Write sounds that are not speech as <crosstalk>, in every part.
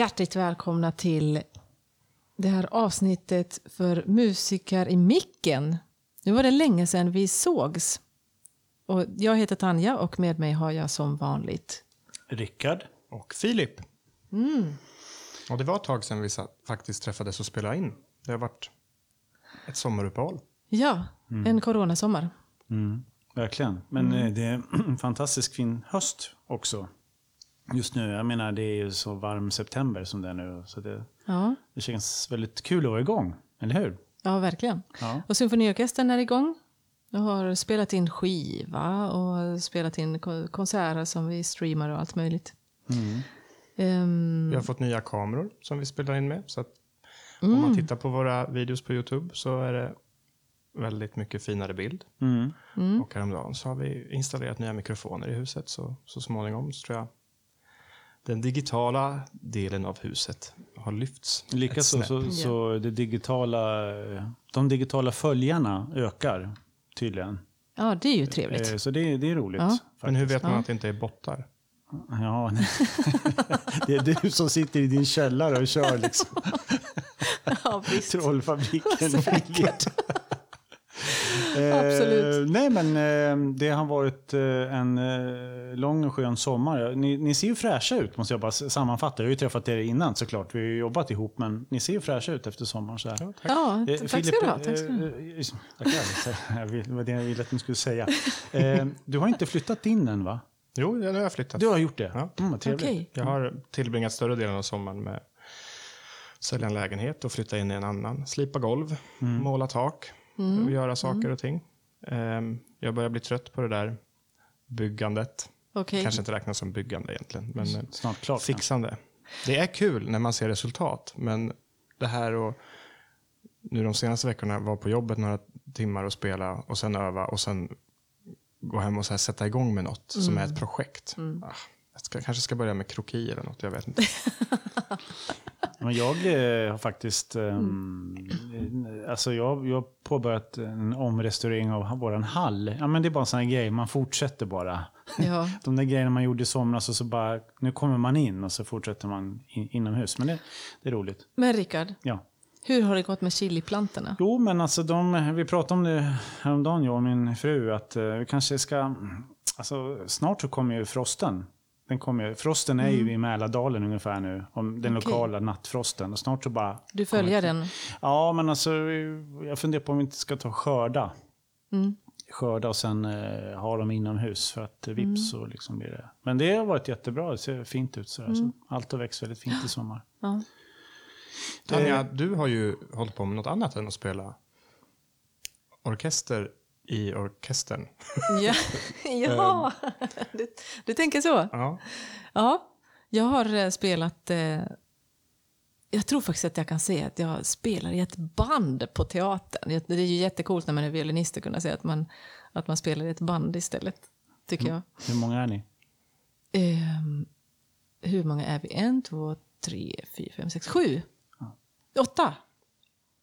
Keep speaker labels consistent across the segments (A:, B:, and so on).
A: hjärtligt välkomna till det här avsnittet för musiker i micken. Nu var det länge sedan vi sågs. Och jag heter Tanja och med mig har jag som vanligt
B: Rickard.
C: Och Filip. Och det var ett tag sedan vi faktiskt träffades och spelade in. Det har varit ett sommaruppehåll.
A: Ja, en coronasommar.
B: Mm, verkligen. Men eh, det är en <clears throat> fantastiskt fin höst också. Just nu. Jag menar, det är ju så varm september som det är nu. Så det,
A: Ja,
B: det känns väldigt kul att vara igång. Eller hur?
A: ja verkligen.
B: Ja.
A: Och symfoniorkestern är igång. Jag har spelat in skiva och spelat in ko- konserter som vi streamar och allt möjligt.
B: Mm.
A: Ehm,
C: Vi har fått nya kameror som vi spelar in med. Så att
A: Mm.
C: om man tittar på våra videos på YouTube så är det väldigt mycket finare bild.
B: Mm.
C: Och häromdagen så har vi installerat nya mikrofoner i huset. Så, så småningom så tror jag den digitala delen av huset har lyfts. ett
B: Likaså så, så det digitala, de digitala följarna ökar tydligen.
A: ja, det är ju trevligt.
B: Eh, Så det, det är roligt.
A: Ja.
C: Men hur vet man
A: Ja.
C: att det inte är bottar?
B: Ja, <laughs> det är du som sitter i din källare och kör liksom. <laughs>
A: Ja, visst.
B: Trollfabriken. <laughs>
A: Absolut.
B: Eh, nej, men eh, det har varit eh, en lång och skön sommar. Ni, ni ser ju fräscha ut, måste jag bara sammanfatta. Jag har ju träffat er innan såklart. Vi har ju jobbat ihop, men ni ser ju fräscha ut efter sommaren. Så här.
C: Ja, tack.
A: Ja,
B: Eh,
A: tack ska du ha. Tack ska du ha.
B: Det var det jag ville att ni skulle säga. Du har inte flyttat in än, va?
C: Jo, nu har jag flyttat.
B: Du har gjort det?
C: Ja.
B: Mm, trevligt.
A: Okej.
C: Jag har tillbringat större delen av sommaren med att sälja en lägenhet och flytta in i en annan. Slipa golv, måla tak och göra saker och ting. Ehm, Jag börjar bli trött på det där byggandet.
A: Okej.
C: Kanske inte räknas som byggande egentligen, men eh,
B: Snart klart.
C: fixande. Det är kul när man ser resultat, men det här och nu de senaste veckorna var på jobbet några timmar och spela och sen öva och sen gå hem och så här sätta igång med något som är ett projekt. Ah, jag ska, kanske ska börja med kroki eller något, jag vet inte. <laughs>
B: Men jag eh, har faktiskt... ehm, alltså jag, jag har påbörjat en omrestaurering av vår hall. Ja, men det är bara en sån här grej, man fortsätter bara.
A: Ja. <laughs>
B: De där grejerna man gjorde i somras och så bara, nu kommer man in och så fortsätter man in, inomhus. Men det, det är roligt.
A: Men Rickard,
B: Ja.
A: hur har det gått med chiliplantorna?
B: Jo, men alltså de, vi pratade om det häromdagen, jag och min fru, att eh, vi kanske ska... Alltså, snart så kommer ju frosten. Den kommer, ju- frosten är ju i Mälardalen ungefär nu, om den
A: Mm. Okej.
B: lokala nattfrosten. Och snart så bara...
A: Du följer den?
B: Ja, men alltså jag funderar på om vi inte ska ta skörda.
A: Mm.
B: Skörda och sen eh, ha dem inomhus för att eh,
A: Mm.
B: vips så liksom blir det. Men det har varit jättebra, det ser fint ut. Så,
A: Mm.
B: så allt har växt väldigt fint i sommar.
A: Ja.
C: Tanja, du har ju hållit på med något annat än att spela orkester i orkestern. <laughs>
A: Ja, <laughs> ja. Du, du tänker så?
C: Ja.
A: Ja, jag har eh, spelat... Eh, jag tror faktiskt att jag kan säga att jag spelar i ett band på teatern. Det är ju jättekult när man är violinist att kunna säga att man, att man spelar i ett band istället, tycker jag.
B: Hur många är ni?
A: Ehm, hur många är vi? En, två, tre, fyra, fem, sex, sju? Åtta,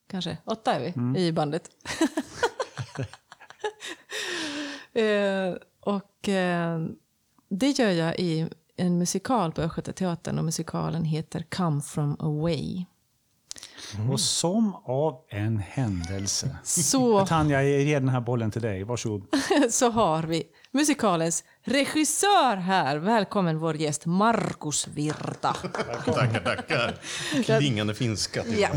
A: kanske. Åtta är vi i bandet. <laughs> <laughs> Eh, och eh, det gör jag i en musikal på Östgötateatern och musikalen heter Come from away.
B: Och som av en händelse.
A: Så, <laughs>
B: Tanja, jag ger den här bollen till dig. Varsågod. <laughs>
A: så har vi musikalens regissör här. Välkommen vår gäst Markus Virta.
D: Tackar, tackar. Klingande finska. till
A: Ja.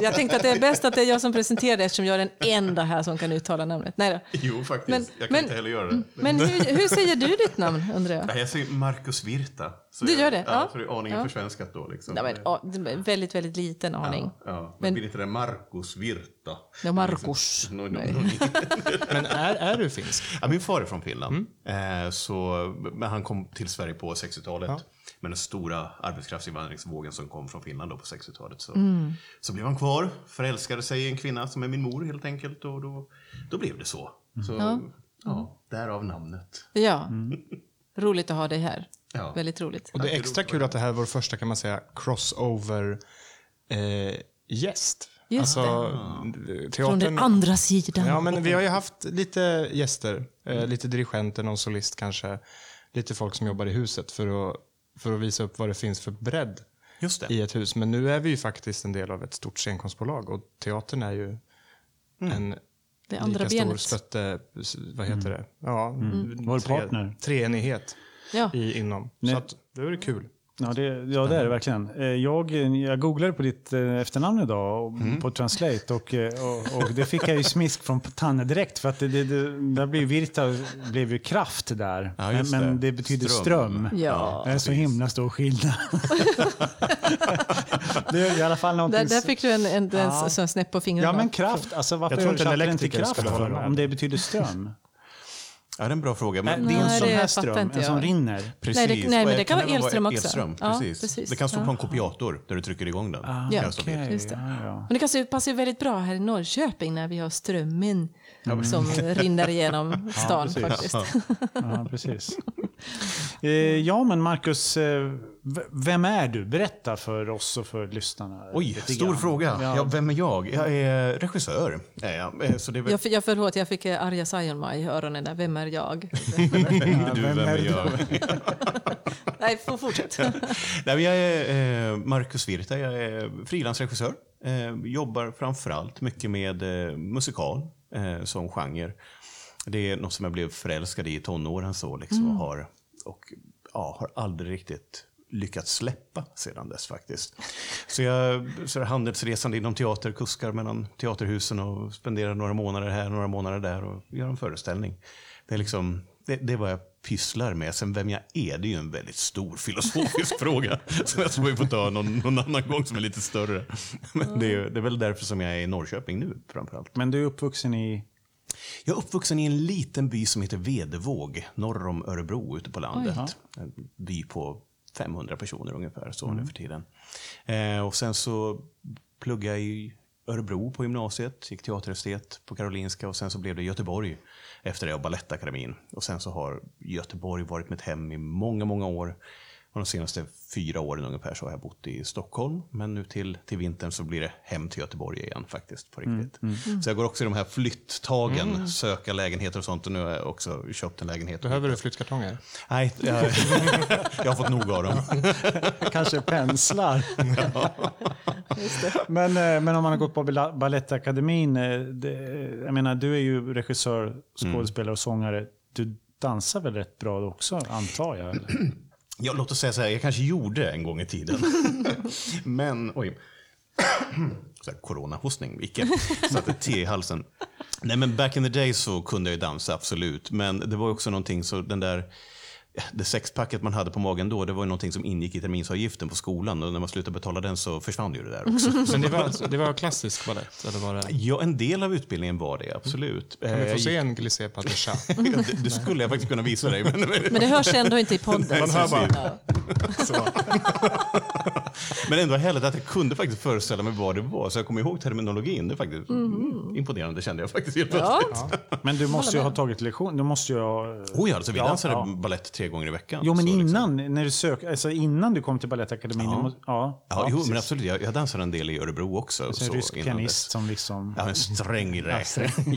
A: Jag tänkte att det är bäst att det är jag som presenterar det eftersom jag är den enda här som kan uttala namnet. Nej då.
D: Jo, faktiskt.
A: Men-
D: jag kan
A: men-
D: inte heller göra det.
A: Men hur, hur säger du ditt namn undrar jag?
D: Jag säger Marcus Virta. Så
A: Du
D: jag,
A: gör det?
D: Ja,
A: Ja.
D: så det är aningen
A: Ja.
D: försvenskat då. Liksom.
A: Ja, men, ja, väldigt, väldigt liten aning.
D: Ja, ja. Men,
A: Men-
D: blir inte det Marcus Virta?
A: Ja, Markus.
D: Liksom, no, no,
A: Nej.
D: no, <laughs>
C: Men är, är du finsk?
D: ja, min far är från Finland. Eh, så, men han kom till Sverige på 60-talet. Med den stora arbetskraftsinvandringsvågen som kom från Finland då på 60-talet. Så, så blev han kvar, förälskade sig i en kvinna som är min mor helt enkelt. Och då, då blev det så. så ja. därav namnet.
A: Ja, <laughs> roligt att ha dig här.
D: Ja.
A: Väldigt roligt.
C: Och det är extra kul att det här är vår första, kan man säga, crossover-gäst.
A: Just
C: alltså,
A: Från
C: teatern...
A: den andra sidan.
C: Ja, men vi har ju haft lite gäster. Eh, lite dirigenter, någon solist kanske. Lite folk som jobbar i huset för att, för att visa upp vad det finns för bredd
D: Just det.
C: i ett hus. Men nu är vi ju faktiskt en del av ett stort scenkonstbolag och teatern är ju en
A: Det andra
C: lika stor
A: benet.
C: stötte, vad heter det? Ja,
B: Vår
C: tre-
B: partner.
C: Treenighet
A: Ja.
C: i, inom.
B: Nej.
C: Så att, det är kul.
B: Ja, det, ja, det är det verkligen. Eh, Jag, jag googlade på ditt eh, efternamn idag och- på Translate och, eh, och, och det fick jag ju smisk från Tanne direkt för att det, det, det, där blev Virta blev ju kraft där.
D: Ja,
B: men, men
D: det.
B: betyder
D: Ström.
B: ström.
A: Ja.
B: Det är så himla stor skillnad. <laughs> det är i alla fall någonting...
A: Där, där fick du en, en, en,
B: Ja.
A: sån snäpp på fingrarna.
B: Ja, men kraft. Alltså, varför
C: Jag tror inte en elektriker
B: kraft
C: skulle hålla
B: för, om det betyder ström?
D: Ja, det är en bra fråga.
B: Nej,
D: Men
B: det är en
A: Nej,
B: sån här ström,
A: inte
B: en som rinner.
D: Precis.
A: Nej, det- nej, men det kan
D: Vad
A: vara elström också.
D: Elström,
A: Ja,
D: precis.
A: precis.
D: Det kan stå på
A: Ja.
D: en kopiator där du trycker igång den.
B: Ah,
A: Ja,
D: Kan vid.
A: Just det.
B: ja, ja.
A: Men det kanske passar ju väldigt bra här i Norrköping när vi har strömmen som rinner igenom <laughs> stan
B: precis.
A: faktiskt.
B: Ja, precis. <laughs> Eh, ja, men Marcus, eh, vem är du? Berätta för oss och för lyssnarna.
D: Oj, stor
B: grann.
D: fråga.
B: Ja.
D: Ja. vem är jag? Jag är regissör. Är jag. Eh, Så det är väl...
A: Jag, jag förlåt, jag fick Arja Saijonmaa i öronen där. Vem är jag? <laughs>
D: du,
B: vem är
D: jag?
A: Nej, fortsätt.
D: Nej, jag är Marcus Virta, jag är frilansregissör. Jobbar framförallt mycket med musikal eh, som genre. Det är något som jag blev förälskad i i tonåren så liksom, och har, och, ja, har aldrig riktigt lyckats släppa sedan dess faktiskt. Så jag så handelsresande inom teater, kuskar mellan teaterhusen och spenderar några månader här, några månader där och gör en föreställning. Det är liksom, det, det är vad jag pysslar med. Sen vem jag är, det är ju en väldigt stor filosofisk <laughs> fråga. Som jag tror vi får ta någon, någon annan gång som är lite större. Men det är, det är väl därför som jag är i Norrköping nu framförallt.
B: Men du är uppvuxen i...
D: Jag är uppvuxen i en liten by som heter Vedevåg, norr om Örebro ute på landet. En by på 500 personer ungefär, så nu för tiden. Eh, och sen så pluggade jag i Örebro på gymnasiet, gick teaterestet på Karolinska och sen så blev det Göteborg efter det och Balettakademin. Och sen så har Göteborg varit mitt hem i många, många år. Och de senaste fyra åren ungefär så har jag bott i Stockholm. Men nu till, till vintern så blir det hem till Göteborg igen faktiskt. på riktigt. Så jag går också i de här flytttagen, söka lägenheter och sånt. Och nu har jag också köpt en lägenhet.
C: Behöver du flyttkartonger?
D: Nej, <laughs> jag, jag har fått nog av dem. <laughs>
B: Kanske penslar. <laughs> men, eh, men om man har gått på Balettakademin. eh, Jag menar, du är ju regissör, skådespelare och sångare. Du dansar väl rätt bra också, antar jag? Eller? <clears throat>
D: Ja, låt oss säga så här, jag kanske gjorde en gång i tiden. <laughs> Men, oj. <clears throat> Så här, Coronahostning, icke. Satte te i halsen. Nej, men back in the day så kunde jag ju dansa, absolut. Men det var också någonting, så den där det sexpacket man hade på magen då, det var ju någonting som ingick i terminsavgiften på skolan. Och när man slutade betala den så försvann ju det där också. <laughs>
C: Men det var, det var klassisk balett? Eller var det...
D: Ja, en del av utbildningen var det, absolut.
C: Kan vi
D: Eh,
C: få se en glissé chat? <laughs>
D: det, det skulle jag faktiskt kunna visa dig. Men,
A: Men det hörs ändå inte i podden. <laughs>
C: Man hör bara.
A: Ja.
D: Men ändå härligt att jag kunde faktiskt föreställa mig vad det var. Så jag kommer ihåg terminologin. Det är faktiskt mm. imponerande kände jag faktiskt helt
A: Ja.
D: plötsligt.
B: Men du måste ju ha tagit lektion. Du måste ju ha...
D: Oh ja, alltså vi
B: Ja,
D: dansade
B: ja.
D: ballett tre gånger i veckan.
B: Jo, men
D: så liksom-
B: innan, när du sök, alltså innan du kom till Balettakademin.
D: Ja.
B: ja,
D: Ja, jo,
B: precis.
D: men absolut. Jag, jag dansade en del i Örebro också.
B: En
D: så
B: rysk pianist
D: dess.
B: som liksom...
D: Ja, en sträng. <laughs>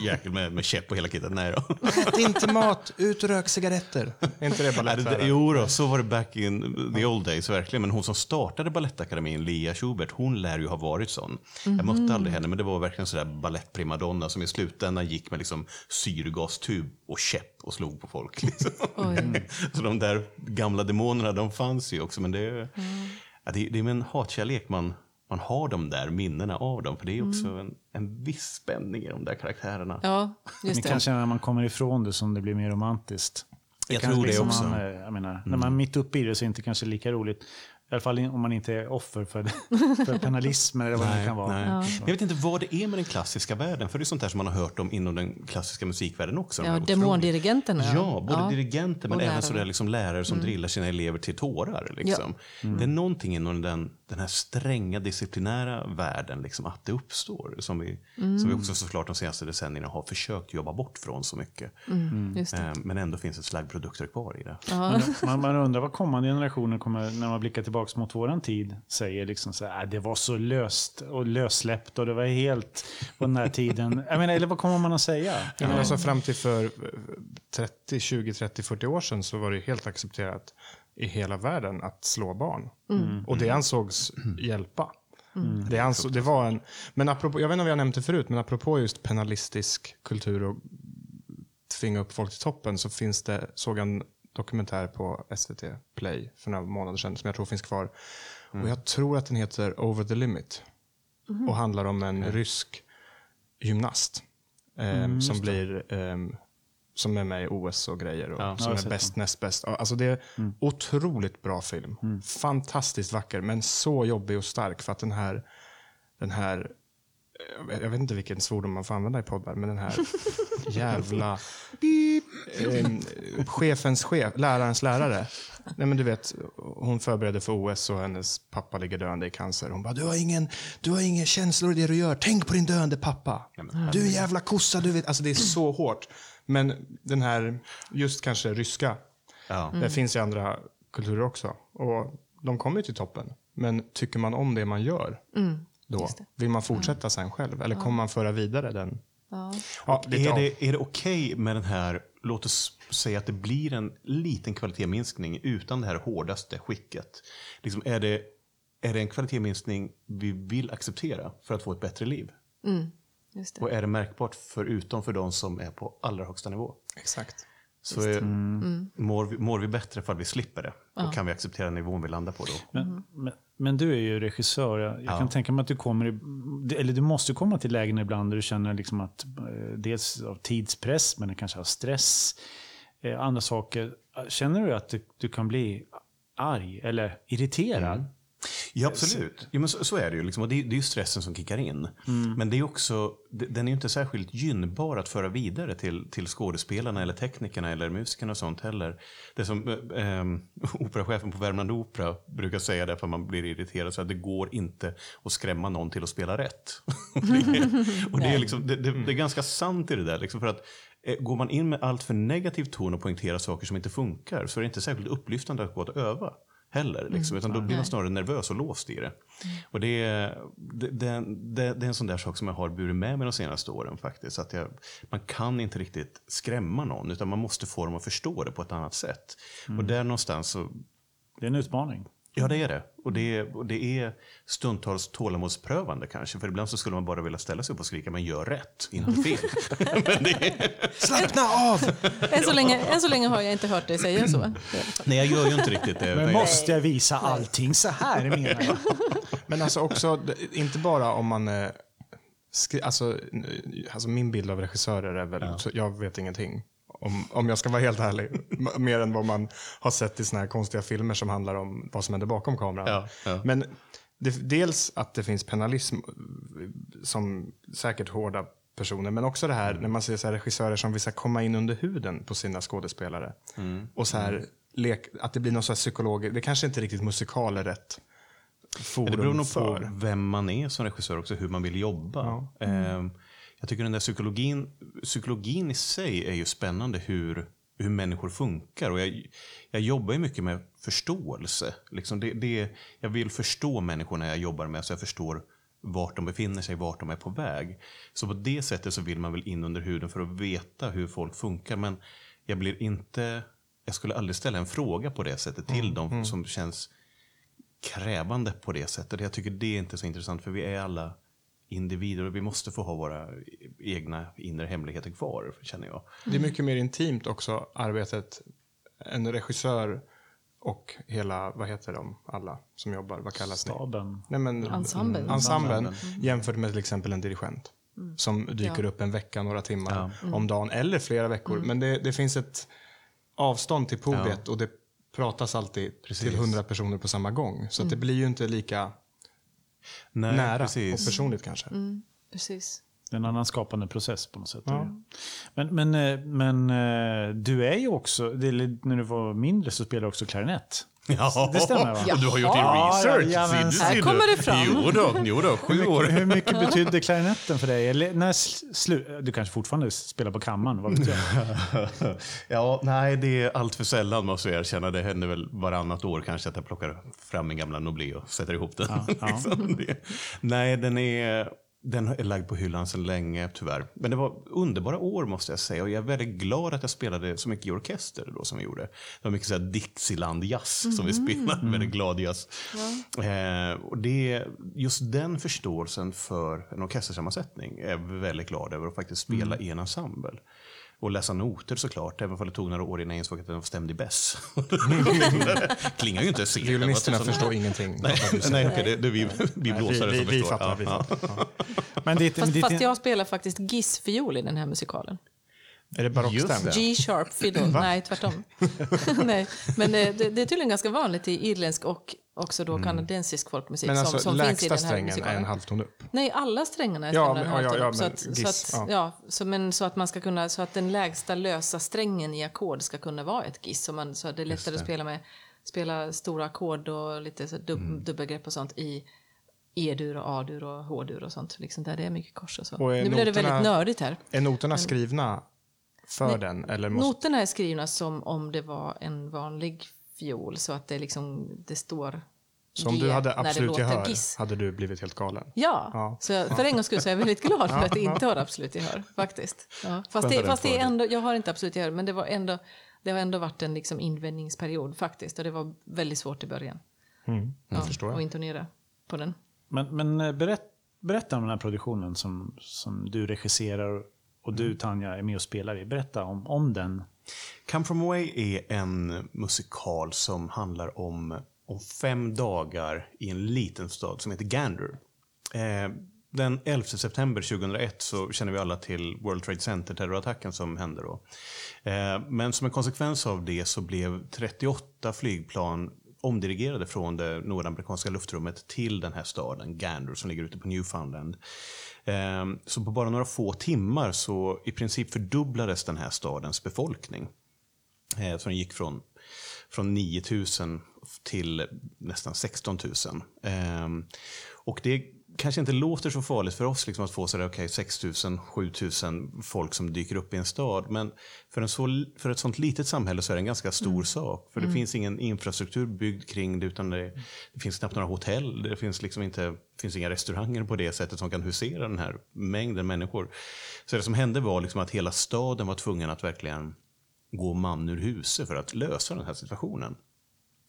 D: Jäkel med, med käpp och hela kittet. Nej då.
C: Ät inte mat, ut och rök cigaretter. Är inte det balettlärare?
D: jo då, så var det back in the old days verkligen. Men hon som startade Balettakademin, Lia Schubert, hon lär ju ha varit sån. Jag mötte aldrig henne, men det var verkligen sådär balettprimadonna som i slutändan gick med liksom syrgastub och käpp och slog på folk. Liksom. <laughs> Så <laughs> de där gamla demonerna, de fanns ju också. Men det, ja, det, det är med en hatkärlek man, man har de där minnena av dem. För det är också en, en viss spänning i de där karaktärerna.
A: Ja,
B: Det
A: just det.
B: kanske är när man kommer ifrån det som det blir mer romantiskt.
D: Jag tror det
B: liksom
D: också.
B: Man, eh, jag menar, När man är mitt uppe i det så är det inte kanske lika roligt. I alla fall om man inte är offer för, <laughs> för penalismen eller vad det nu kan vara.
D: Nej. Men Jag vet inte vad det är med den klassiska världen. För det är sånt där som man har hört om inom den klassiska musikvärlden också.
A: Ja, demondirigenterna.
D: Ja, både
A: Ja.
D: dirigenter men
A: Och
D: även
A: lärare. Mm.
D: sådär liksom lärare som drillar sina elever till tårar. Liksom. Det är någonting inom den, den här stränga disciplinära världen, liksom, att det uppstår. Som vi,
A: Mm.
D: som vi också såklart de senaste decennierna har försökt jobba bort från så mycket.
A: Just det.
D: Eh, Men ändå finns det slaggprodukter kvar i det.
B: Man, man, man undrar vad kommande generationer kommer, när man blickar tillbaka mot våran tid, säger liksom så här, "Äh, det var så löst och lössläppt och det var helt på den här tiden. Jag menar, eller vad kommer man att säga?
C: Ja, men alltså fram till för eh, 30, 20, 30, 40 år sedan så var det helt accepterat i hela världen att slå barn. Och det ansågs hjälpa. Det, ansåg, det var en, men apropå, jag vet inte om jag nämnt det förut, men apropå just penalistisk kultur och tvinga upp folk till toppen så finns det, såg jag en dokumentär på SVT Play för några månader sedan som jag tror finns kvar. Och jag tror att den heter Over the Limit. Och handlar om en rysk gymnast eh, som blir ehm, som är med i OS och grejer och
D: Ja.
C: som är bäst näst bäst. Alltså det är otroligt bra film. Fantastiskt vacker men så jobbig och stark för att den här, den här jag vet- jag vet inte vilken svordom man får använda i poddar, men den här <laughs> jävla eh, chefens chef, lärarens lärare. Nej men du vet, hon förbereder för OS och hennes pappa ligger döende i cancer. Hon bara, du har ingen, du har ingen känslor i det du gör. Tänk på din döende pappa. Du är jävla kossa, du vet. Alltså det är så hårt. Men den här, just kanske ryska,
D: Ja.
C: det finns i andra kulturer också. Och de kommer ju till toppen. Men tycker man om det man gör, då vill man fortsätta sen själv? Eller kommer man föra vidare den?
A: Ja.
D: Är det, är det okej med den här, låt oss säga att det blir en liten kvalitetsminskning utan det här hårdaste skicket? Liksom, är, det, är det en kvalitetsminskning vi vill acceptera för att få ett bättre liv?
A: Det.
D: Och är det märkbart förutom för de som är på allra högsta nivå?
C: Exakt.
D: Så är, mår, vi, mår vi bättre för att vi slipper det? Och kan vi acceptera nivån vi landar på då?
B: Men, men, men du är ju regissör. Jag, jag kan tänka mig att du kommer, i, eller du måste komma till lägen ibland där du känner liksom att eh, dels av tidspress, men kanske av stress, eh, andra saker. Känner du att du, du kan bli arg eller irriterad?
D: Ja, absolut. Jo, men så, så är det ju. Liksom. Och det, är- det är ju stressen som kickar in. Men det är också, den är ju inte särskilt gynnbar att föra vidare till, till skådespelarna, eller teknikerna eller musikerna och sånt heller. Det som eh, eh, <laughs> operachefen på Värmland Opera brukar säga därför man blir irriterad, så att det går inte att skrämma någon till att spela rätt. <laughs> det, är- och det, är, liksom, det, det, det är ganska sant i det där. Liksom, för att eh, Går man in med allt för negativ ton och poängterar saker som inte funkar så är det inte särskilt upplyftande att gå att öva heller. Liksom, utan då blir man snarare nervös och låst i det. Och det, är, det, det, det, det är en sån där sak som jag har burit med mig de senaste åren faktiskt. Att jag, man kan inte riktigt skrämma någon utan man måste få dem att förstå det på ett annat sätt. Och där någonstans så
B: Det är en utmaning.
D: Ja, det är det. Och det är, och det är stundtals tålamodsprövande kanske. För ibland så skulle man bara vilja ställa sig upp och skrika, men gör rätt, inte fel. <laughs> men är,
C: Slappna av!
A: Än, så länge, än så länge har jag inte hört dig säga så.
D: nej, jag gör ju inte riktigt det.
B: Men måste jag visa allting så här menar jag?
C: Men alltså också, inte bara om man... eh, Skri, alltså, alltså min bild av regissörer är väl, så jag vet ingenting. Om, om jag ska vara helt ärlig. Mer än vad man har sett i såna här konstiga filmer som handlar om vad som händer bakom kameran.
D: Ja, ja.
C: Men det, dels att det finns penalism som säkert hårda personer, men också det här när man ser så regissörer som vill komma in under huden på sina skådespelare. Och så här, lek, att det blir någon så här psykolog, det kanske inte riktigt musikal är rätt forum
D: Det beror nog
C: för.
D: på vem man är som regissör också, hur man vill jobba. Ehm, Jag tycker den där psykologin, psykologin i sig är ju spännande hur, hur människor funkar. Och jag, jag jobbar ju mycket med förståelse. Liksom det, det, jag vill förstå människorna jag jobbar med så jag förstår vart de befinner sig, vart de är på väg. Så på det sättet så vill man väl in under huden för att veta hur folk funkar. Men jag blir inte... Jag skulle aldrig ställa en fråga på det sättet till dem som känns krävande på det sättet. Jag tycker det är inte så intressant för vi är alla individer och vi måste få ha våra egna inre hemligheter kvar, känner jag.
C: Det är mycket mer intimt också, arbetet. En regissör och hela, vad heter de, alla som jobbar, vad kallas ni?
B: Staben.
C: Nej, men,
A: Ensemblen.
C: ensemblen jämfört med till exempel en dirigent. Som dyker
A: Ja.
C: upp en vecka, några timmar om dagen eller flera veckor. Men det, det finns ett avstånd till podiet och det pratas alltid
D: Precis.
C: till hundra personer på samma gång. Så att det blir ju inte lika
D: Nej,
C: nära
D: precis.
C: och personligt kanske.
A: Precis.
B: Det är en annan skapande process på något sätt. Men, men, eh, men eh, du är ju också, när du var mindre så spelade du också klarinett.
D: Ja,
B: Det stämmer, va?
D: Och du har gjort din
B: Ja,
D: research.
B: ja,
D: ser du,
B: men-
D: ser
A: Här
D: du.
A: kommer det fram.
D: Jo då, jo då sju år.
B: Hur mycket, hur <laughs> mycket betydde klarinetten för dig? Eller när slu, du kanske fortfarande spelar på kammaren, vad vet jag? <laughs>
D: Ja, nej, det är allt för sällan måste jag erkänna. Det händer väl varannat år kanske att jag plockar fram min gamla Noblet och sätter ihop den.
B: Ja, ja. <laughs>
D: liksom det. Nej, den är... den är lagd på hyllan sedan länge tyvärr. Men det var underbara år måste jag säga och jag är väldigt glad att jag spelade så mycket i orkester då som vi gjorde. Det var mycket så här Dixieland-jazz som vi spelade, väldigt glad jazz. Eh, och det, just den förståelsen för en orkestersammansättning är jag väldigt glad över att faktiskt spela i en ensemble. Och läsa noter såklart, även om det tog några år innan jag insåg att den stämde i bäss. <laughs> Klingar ju inte C.
C: Violinisterna förstår ingenting.
D: Nej, nej okej, det, det vi, vi blåsare som förstår.
C: fattar. Vi
D: Ja,
C: fattar. Ja.
B: Men ditt,
A: Fast, jag spelar faktiskt Giss-fiol i den här musikalen.
C: Är det barockstämt?
D: Just
A: G-sharp fiddle. Nej, tvärtom. <laughs> Nej, men eh, det, det är tydligen ganska vanligt i irländsk och också då kanadensisk folkmusik
C: Men alltså
A: som, som finns i den här
C: strängen är
A: musikalen.
C: en halvton upp.
A: Nej, alla strängarna är
C: Ja, men-
A: en
C: ja,
A: halvton
C: ja,
A: upp, så
C: men
A: att, så
C: giss,
A: att, ja. så, men så att man ska kunna, så att den lägsta lösa strängen i ackord ska kunna vara ett giss. Så, man, så att det är lättare att spela med, spela stora ackord och lite så dub,
C: Mm.
A: dubbelgrepp och sånt i E-dur och A-dur och H-dur och sånt. Liksom där det är mycket kors och så.
C: Och
A: nu blev det väldigt nördigt här.
C: Är noterna skrivna för den? Eller måste...
A: Noterna är skrivna som om det var en vanlig fiol så att det liksom, det står
C: Så om
A: G
C: du hade absolut gehör
A: Giss.
C: hade du blivit helt galen.
A: Ja,
C: Ja.
A: så jag, för en gångs skull så är jag väldigt glad <laughs> för att det inte har absolut gehör. Faktiskt. Ja. Fast, det, fast det ändå, jag har inte absolut gehör, men det, var ändå, det har ändå varit en liksom invändningsperiod faktiskt. Och det var väldigt svårt i början.
C: Mm,
A: Ja,
C: förstår jag.
A: Och intonera på den.
B: men men eh, berätt, berätta om den här produktionen som, som du regisserar och du Tanja är med och spelar i. Berätta om, om den.
D: Come from away är en musikal som handlar om, om fem dagar i en liten stad som heter Gander. Eh, den 11 september 2001 så känner vi alla till World Trade Center-terrorattacken som hände då. Eh, men som en konsekvens av det så blev 38 flygplan omdirigerade från det nordamerikanska luftrummet till den här staden, Gander, som ligger ute på Newfoundland. Ehm, så på bara några få timmar så i princip fördubblades den här stadens befolkning. Ehm, så den gick från, från 9000 till nästan 16 000. Ehm, och det kanske inte låter så farligt för oss liksom att få sådär, okay, 6 000, 7 000 folk som dyker upp i en stad. Men för, en så, för ett sånt litet samhälle så är det en ganska stor sak. För det finns ingen infrastruktur byggd kring det, utan det, det finns knappt några hotell. Det finns liksom inte finns inga restauranger på det sättet som kan husera den här mängden människor. Så det som hände var liksom att hela staden var tvungen att verkligen gå man ur huset för att lösa den här situationen.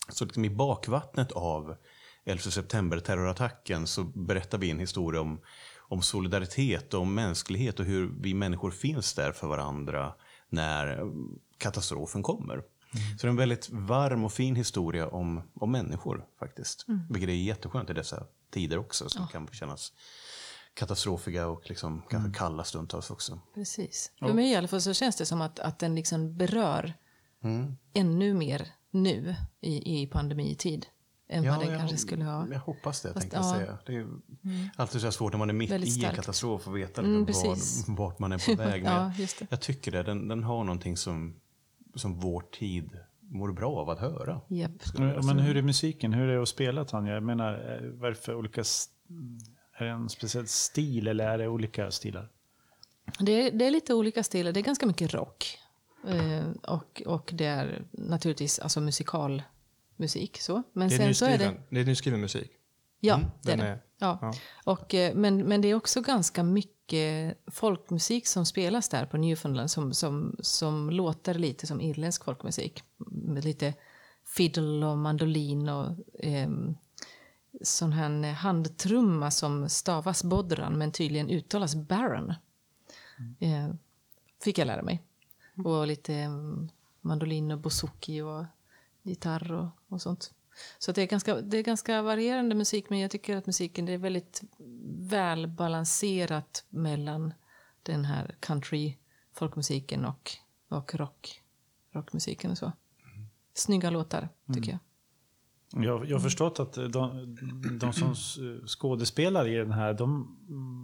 D: Så liksom i bakvattnet av 11 september-terrorattacken så berättar vi en historia om, om solidaritet och om mänsklighet och hur vi människor finns där för varandra när katastrofen kommer. Så det är en väldigt varm och fin historia om, om människor faktiskt. Vilket är jätteskönt i dessa tider också som kan kännas katastrofiga och liksom kanske kalla stundtals också.
A: Precis. För mig i alla fall så känns det som att, att den liksom berör
C: Mm.
A: ännu mer nu i, i pandemitid än vad den kanske skulle ha.
D: Jag hoppas det,
A: Fast,
D: tänkte jag
A: ja.
D: säga. Det är alltid så här svårt när man är mitt
A: Väldigt
D: i en katastrof och veta
A: Mm,
D: vad, vart man är på <laughs> väg. Men
A: Ja,
D: jag,
A: just det.
D: jag tycker det. Den, den har någonting som, som vår tid mår bra av att höra.
A: Japp.
B: Men hur är musiken? Hur är det att spela Tanja? Jag menar, eh, vad är det för olika... Är det en speciell stil eller är det olika stilar?
A: Det är, det är lite olika stilar. Det är ganska mycket rock. Eh, och, och det är naturligtvis alltså musikalmusik. Så. Men
C: Det är,
A: sen så är det...
C: det är nyskriven musik.
A: Ja,
C: Mm,
A: det är det.
C: är-
A: ja.
C: ja.
A: Och, eh, men, men det är också ganska mycket folkmusik som spelas där på Newfoundland som, som, som låter lite som irländsk folkmusik. Med lite fiddle och mandolin och ehm, sån här handtrumma som stavas bodran men tydligen uttalas baron. Eh, fick jag lära mig. Och lite em, mandolin och bouzouki och gitarr och, och sånt. Så det, är ganska, det är ganska varierande musik men jag tycker att musiken det är väldigt välbalanserat mellan den här country folkmusiken och, och rock, rockmusiken och så. Snygga låtar tycker jag.
B: Jag, jag har förstått att de, de som skådespelar i den här, de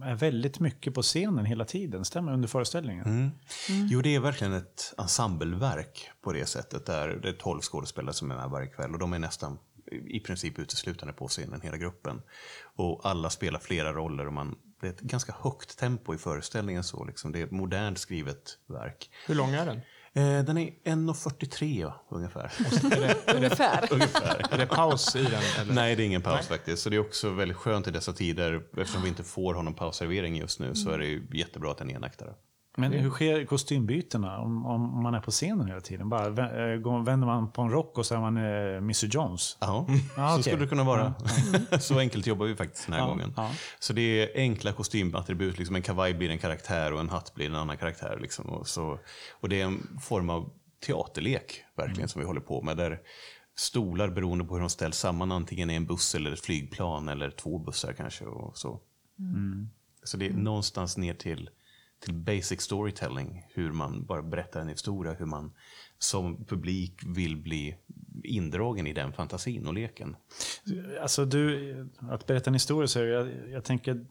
B: är väldigt mycket på scenen hela tiden. Stämmer under föreställningen?
D: Mm. Jo, det är verkligen ett ensembleverk på det sättet. Där det är tolv skådespelare som är med varje kväll och de är nästan i princip uteslutande på scenen, hela gruppen. Och alla spelar flera roller och man, det är ett ganska högt tempo i föreställningen. så liksom. Det är ett modernt skrivet verk.
C: Hur lång är den?
D: Eh, den är 1.43 ja, ungefär. <laughs>
A: Ungefär.
D: ungefär.
C: Är det paus i den? Eller?
D: Nej, det är ingen paus faktiskt. Så det är också väldigt skönt i dessa tider. Eftersom vi inte får ha någon pausservering just nu så är det ju jättebra att den är enaktare.
B: Men hur sker kostymbytena om, om man är på scenen hela tiden? Bara går- vänder man på en rock och så är man äh, Mr Jones?
D: Ja, <laughs>
B: Ja,
D: så skulle det kunna vara. <laughs> så enkelt jobbar vi faktiskt den här
B: Ja,
D: gången.
B: ja.
D: Så det är enkla kostymattribut. Liksom en kavaj blir en karaktär och en hatt blir en annan karaktär. Liksom. Och, så, och det är en form av teaterlek verkligen
B: Mm.
D: som vi håller på med. Där stolar, beroende på hur de ställs samman, antingen i en buss eller ett flygplan eller två bussar kanske. Och så.
B: Mm.
D: så det är någonstans ner till, till basic storytelling. Hur man bara berättar en historia, hur man som publik vill bli indragen i den fantasin och leken.
B: Alltså du, att berätta en historia, så jag, jag tänker,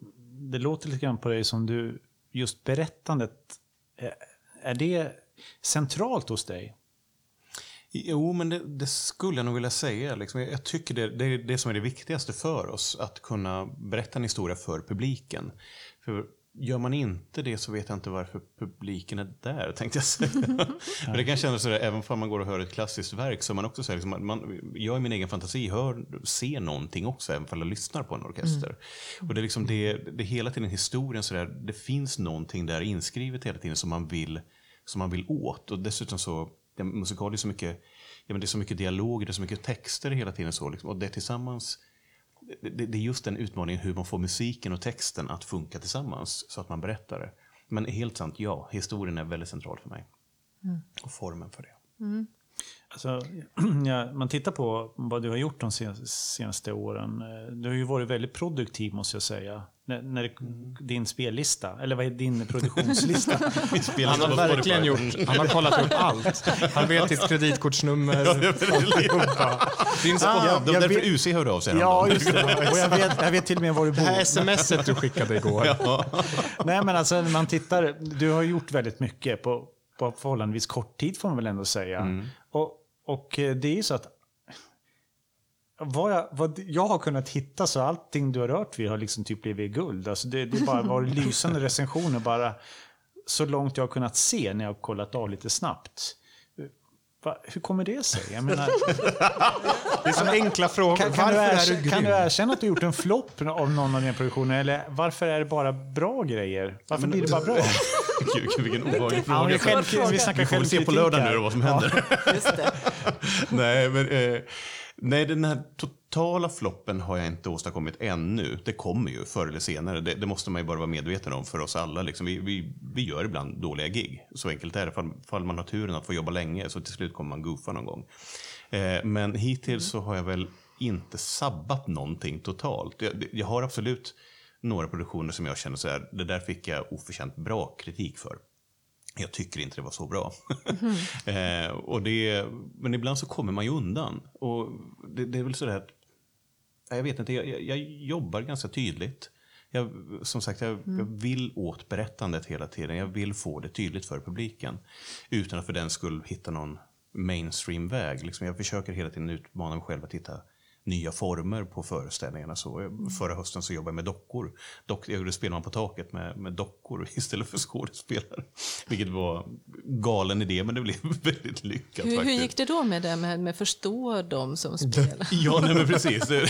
B: det låter lite grann på dig som du, just berättandet, är, är det centralt hos dig?
D: Jo, men det, det skulle jag nog vilja säga. Liksom. Jag, jag tycker det, det är det som är det viktigaste för oss, att kunna berätta en historia för publiken. För gör man inte det så vet jag inte varför publiken är där, tänkte jag säga. <laughs> Men det kan kännas sådär, även om man går och hör ett klassiskt verk, så man också så här, liksom, man, jag i min egen fantasi hör, ser någonting också, även om jag lyssnar på en orkester. Och det är liksom det, det är hela tiden historien, så där, det finns någonting där inskrivet hela tiden som man vill, som man vill åt. Och dessutom så, det, musikal är så mycket, ja, men det är så mycket dialoger, det är så mycket texter hela tiden. så liksom, Och det tillsammans, det, det är just den utmaningen hur man får musiken och texten att funka tillsammans så att man berättar det. Men helt sant, ja, historien är väldigt central för mig. Och formen för det.
B: Alltså, <clears throat> ja, man tittar på vad du har gjort de sen- senaste åren. eh, Du har ju varit väldigt produktiv måste jag säga. När, när det, din spellista, eller vad är din produktionslista? <laughs>
C: Han har verkligen gjort, han har kollat upp allt. Han vet ditt kreditkortsnummer. <laughs> <laughs> Din spot-
B: Ah,
D: De därför
B: vet-
D: UC hörde av sig
B: ja, just det. Och jag vet, jag vet till och med var du
C: Det här
B: bor.
C: smset du skickade igår.
B: Nej, men alltså när man tittar, du har gjort väldigt mycket på, på förhållandevis kort tid får man väl ändå säga. Och, och eh, det är ju så att vad jag, vad jag har kunnat hitta så allting du har rört vid har liksom typ blivit guld. Alltså det, det har bara varit lysande recensioner bara så långt jag har kunnat se när jag har kollat av lite snabbt. Va, hur kommer det sig? Jag menar, <laughs>
C: Det är så enkla frågor.
B: kan, kan, du
C: är
B: erkänna,
C: du
B: kan du erkänna att du gjort en flopp av någon av dina produktioner? Eller varför är det bara bra grejer? Varför blir det bara bra? <laughs>
D: Gud, vilken obehaglig
B: Ja,
D: fråga.
B: vi, själv, vi
D: Vi får väl se på lördag nu då vad som händer.
A: Just det. <laughs>
D: nej, men, eh, nej, den här totala floppen har jag inte åstadkommit ännu. Det kommer ju förr eller senare. Det, det måste man ju bara vara medveten om för oss alla. Liksom. Vi, vi, vi gör ibland dåliga gig. Så enkelt är det. Fall, fall man har turen att få jobba länge så till slut kommer man goofa någon gång. Eh, men hittills så har jag väl inte sabbat någonting totalt. Jag, jag har absolut några produktioner som jag känner så här, det där fick jag oförtjänt bra kritik för. Jag tycker inte det var så bra. <laughs> eh, och det, men ibland så kommer man ju undan. Och det, det är väl sådär att, jag vet inte, jag, jag, jobbar ganska tydligt. Jag, som sagt, jag, jag vill åt berättandet hela tiden. Jag vill få det tydligt för publiken. Utan att för den skull hitta någon mainstream-väg. Liksom jag försöker hela tiden utmana mig själv att hitta nya former på föreställningarna. Så, jag- Förra hösten så jobbade jag med dockor. Dock, jag gjorde Spelman på taket med, med dockor <laughs> istället för skådespelare. Vilket var galen idé, men det blev <laughs> väldigt lyckat
A: Hur, hur gick det då med det med, med förstå dem som <laughs> spelar?
D: Ja, nej, men precis. Det-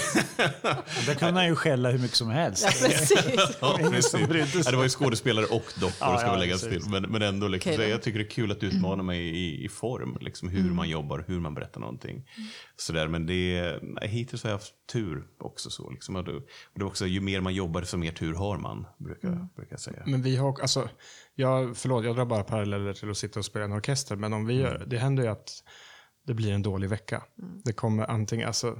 B: Där kan han ju skälla hur mycket som helst.
A: Ja, precis.
D: Ja, precis. Ja, det var ju skådespelare och dockor
B: Ja,
D: ska
B: ja,
D: väl läggas till. Men, men ändå, liksom,
A: då.
D: jag tycker det är kul att utmana mig i, i form. Liksom, hur man jobbar, hur man berättar någonting. Sådär, men det, nej, hittills har jag haft tur också. Så, liksom. och det, och det är också, ju mer man jobbar, desto mer tur har man, brukar, brukar jag säga.
C: Men vi har, alltså, jag, förlåt, jag drar bara paralleller till att sitta och spela en orkester, men om vi gör, det händer ju att det blir en dålig vecka. Det kommer antingen, alltså,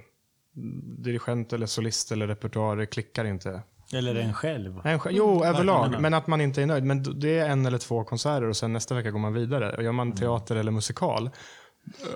C: dirigent eller solist eller repertoar, det klickar inte.
B: Eller en själv.
C: Nej, sj- jo, överlag, men att man inte är nöjd. Men det är en eller två konserter och sen nästa vecka går man vidare. Och gör man teater eller musikal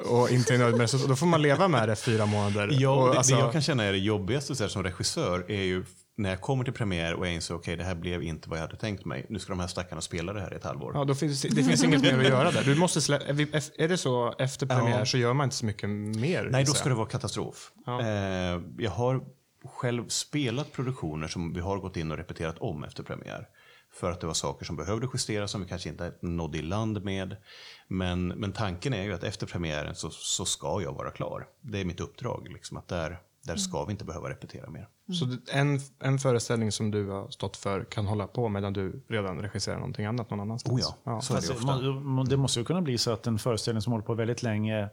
C: och inte är nöjd med det, så då får man leva med det fyra månader.
D: Ja,
C: och,
D: det,
C: alltså,
D: det jag kan känna är det jobbigaste så här, som regissör är ju när jag kommer till premiär och jag inser okej, det här blev inte vad jag hade tänkt mig. Nu ska de här stackarna spela det här i ett halvår.
C: Ja, då finns, det finns inget mer att göra där. Du måste slä- är, det så efter premiär så gör man inte så mycket mer?
D: Nej, då
C: så
D: ska det vara katastrof.
C: Ja.
D: Eh, jag har själv spelat produktioner som vi har gått in och repeterat om efter premiär. För att det var saker som behövde justeras som vi kanske inte nådde i land med. Men, men tanken är ju att efter premiären så, så ska jag vara klar. Det är mitt uppdrag, liksom, att där, där ska vi inte behöva repetera mer.
C: Så det- en, en föreställning som du har stått för kan hålla på medan du redan regisserar någonting annat någon annanstans?
D: Oh ja, så är det
B: må- det måste ju kunna bli så att en föreställning som håller på väldigt länge,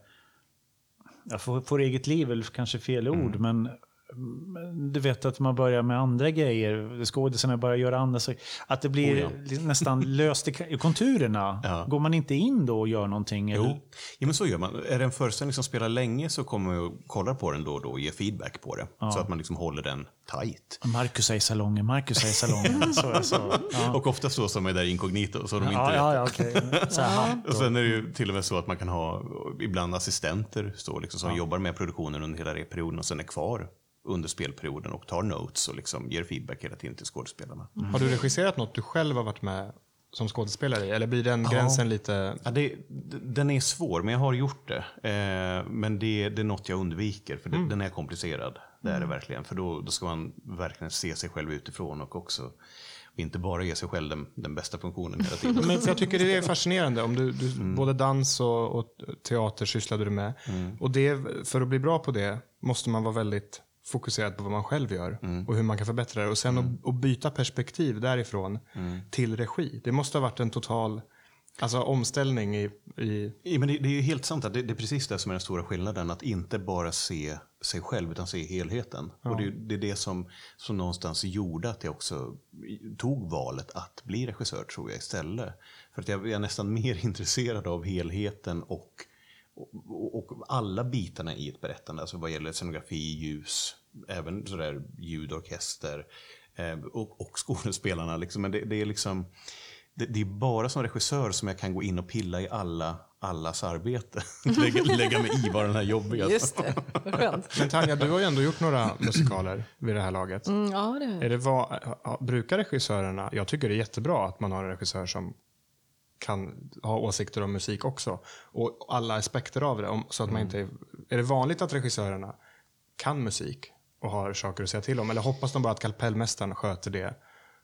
B: jag får, får eget liv är väl kanske fel ord,
D: Mm.
B: men du vet att man börjar med andra grejer, skådisarna börjar göra andra saker. Att det blir
D: Oh ja.
B: nästan <laughs> löst i, konturerna.
D: Ja.
B: Går man inte in då och gör någonting? eller?
D: Jo, ja, men så gör man. Är det en föreställning som spelar länge så kommer man och kollar på den då och då och ger feedback på det. Så att man liksom håller den tight.
B: Marcus är i salongen, Marcus är i salongen. <laughs> så, så. Ja.
D: Och ofta så som är där inkognito, så de inte
B: Ja,
D: vet.
B: ja, ja. <laughs> Så här,
D: Och sen är det ju till och med så att man kan ha ibland assistenter stå, liksom, som jobbar med produktionen under hela repperioden och sen är kvar under spelperioden och tar notes och liksom ger feedback hela tiden till skådespelarna.
C: Har du regisserat något du själv har varit med som skådespelare i? Eller blir den gränsen lite...
D: Ja, det, den är svår, men jag har gjort det. Eh, men det, det är något jag undviker, för det, den är komplicerad. Det är det verkligen. För då, då ska man verkligen se sig själv utifrån och också och inte bara ge sig själv den, den bästa funktionen hela tiden. <laughs>
C: Men jag tycker det är fascinerande. Om du, du,
D: Mm.
C: Både dans och, och teater sysslade du med. Och det, för att bli bra på det måste man vara väldigt fokuserad på vad man själv gör
D: Mm.
C: och hur man kan förbättra det. Och sen att, att byta perspektiv därifrån
D: Mm.
C: till regi. Det måste ha varit en total alltså, omställning i, i
D: Ja, men det, det är ju helt sant att det, det är precis det som är den stora skillnaden. Att inte bara se sig själv utan se helheten. Och det, det är det som, som någonstans gjorde att jag också tog valet att bli regissör tror jag istället. För att jag, jag är nästan <laughs> mer intresserad av helheten och, och, och alla bitarna i ett berättande. Alltså vad gäller scenografi, ljus, även sådär ljud, orkester eh, och, och skådespelarna. Liksom. Men det, det är liksom det, det är bara som regissör som jag kan gå in och pilla i alla, allas arbete. <laughs> lägga, lägga mig i vad den här jobbiga.
A: Just det, vad skönt.
C: Men Tanja, du har ju ändå gjort några musikaler vid det här laget.
A: Mm, ja, det
C: Är det vad, brukar regissörerna, jag tycker det är jättebra att man har en regissör som kan ha åsikter om musik också. Och alla aspekter av det. Om, så att man inte, är är det vanligt att regissörerna kan musik och har saker att säga till om? Eller hoppas de bara att kapellmästaren sköter det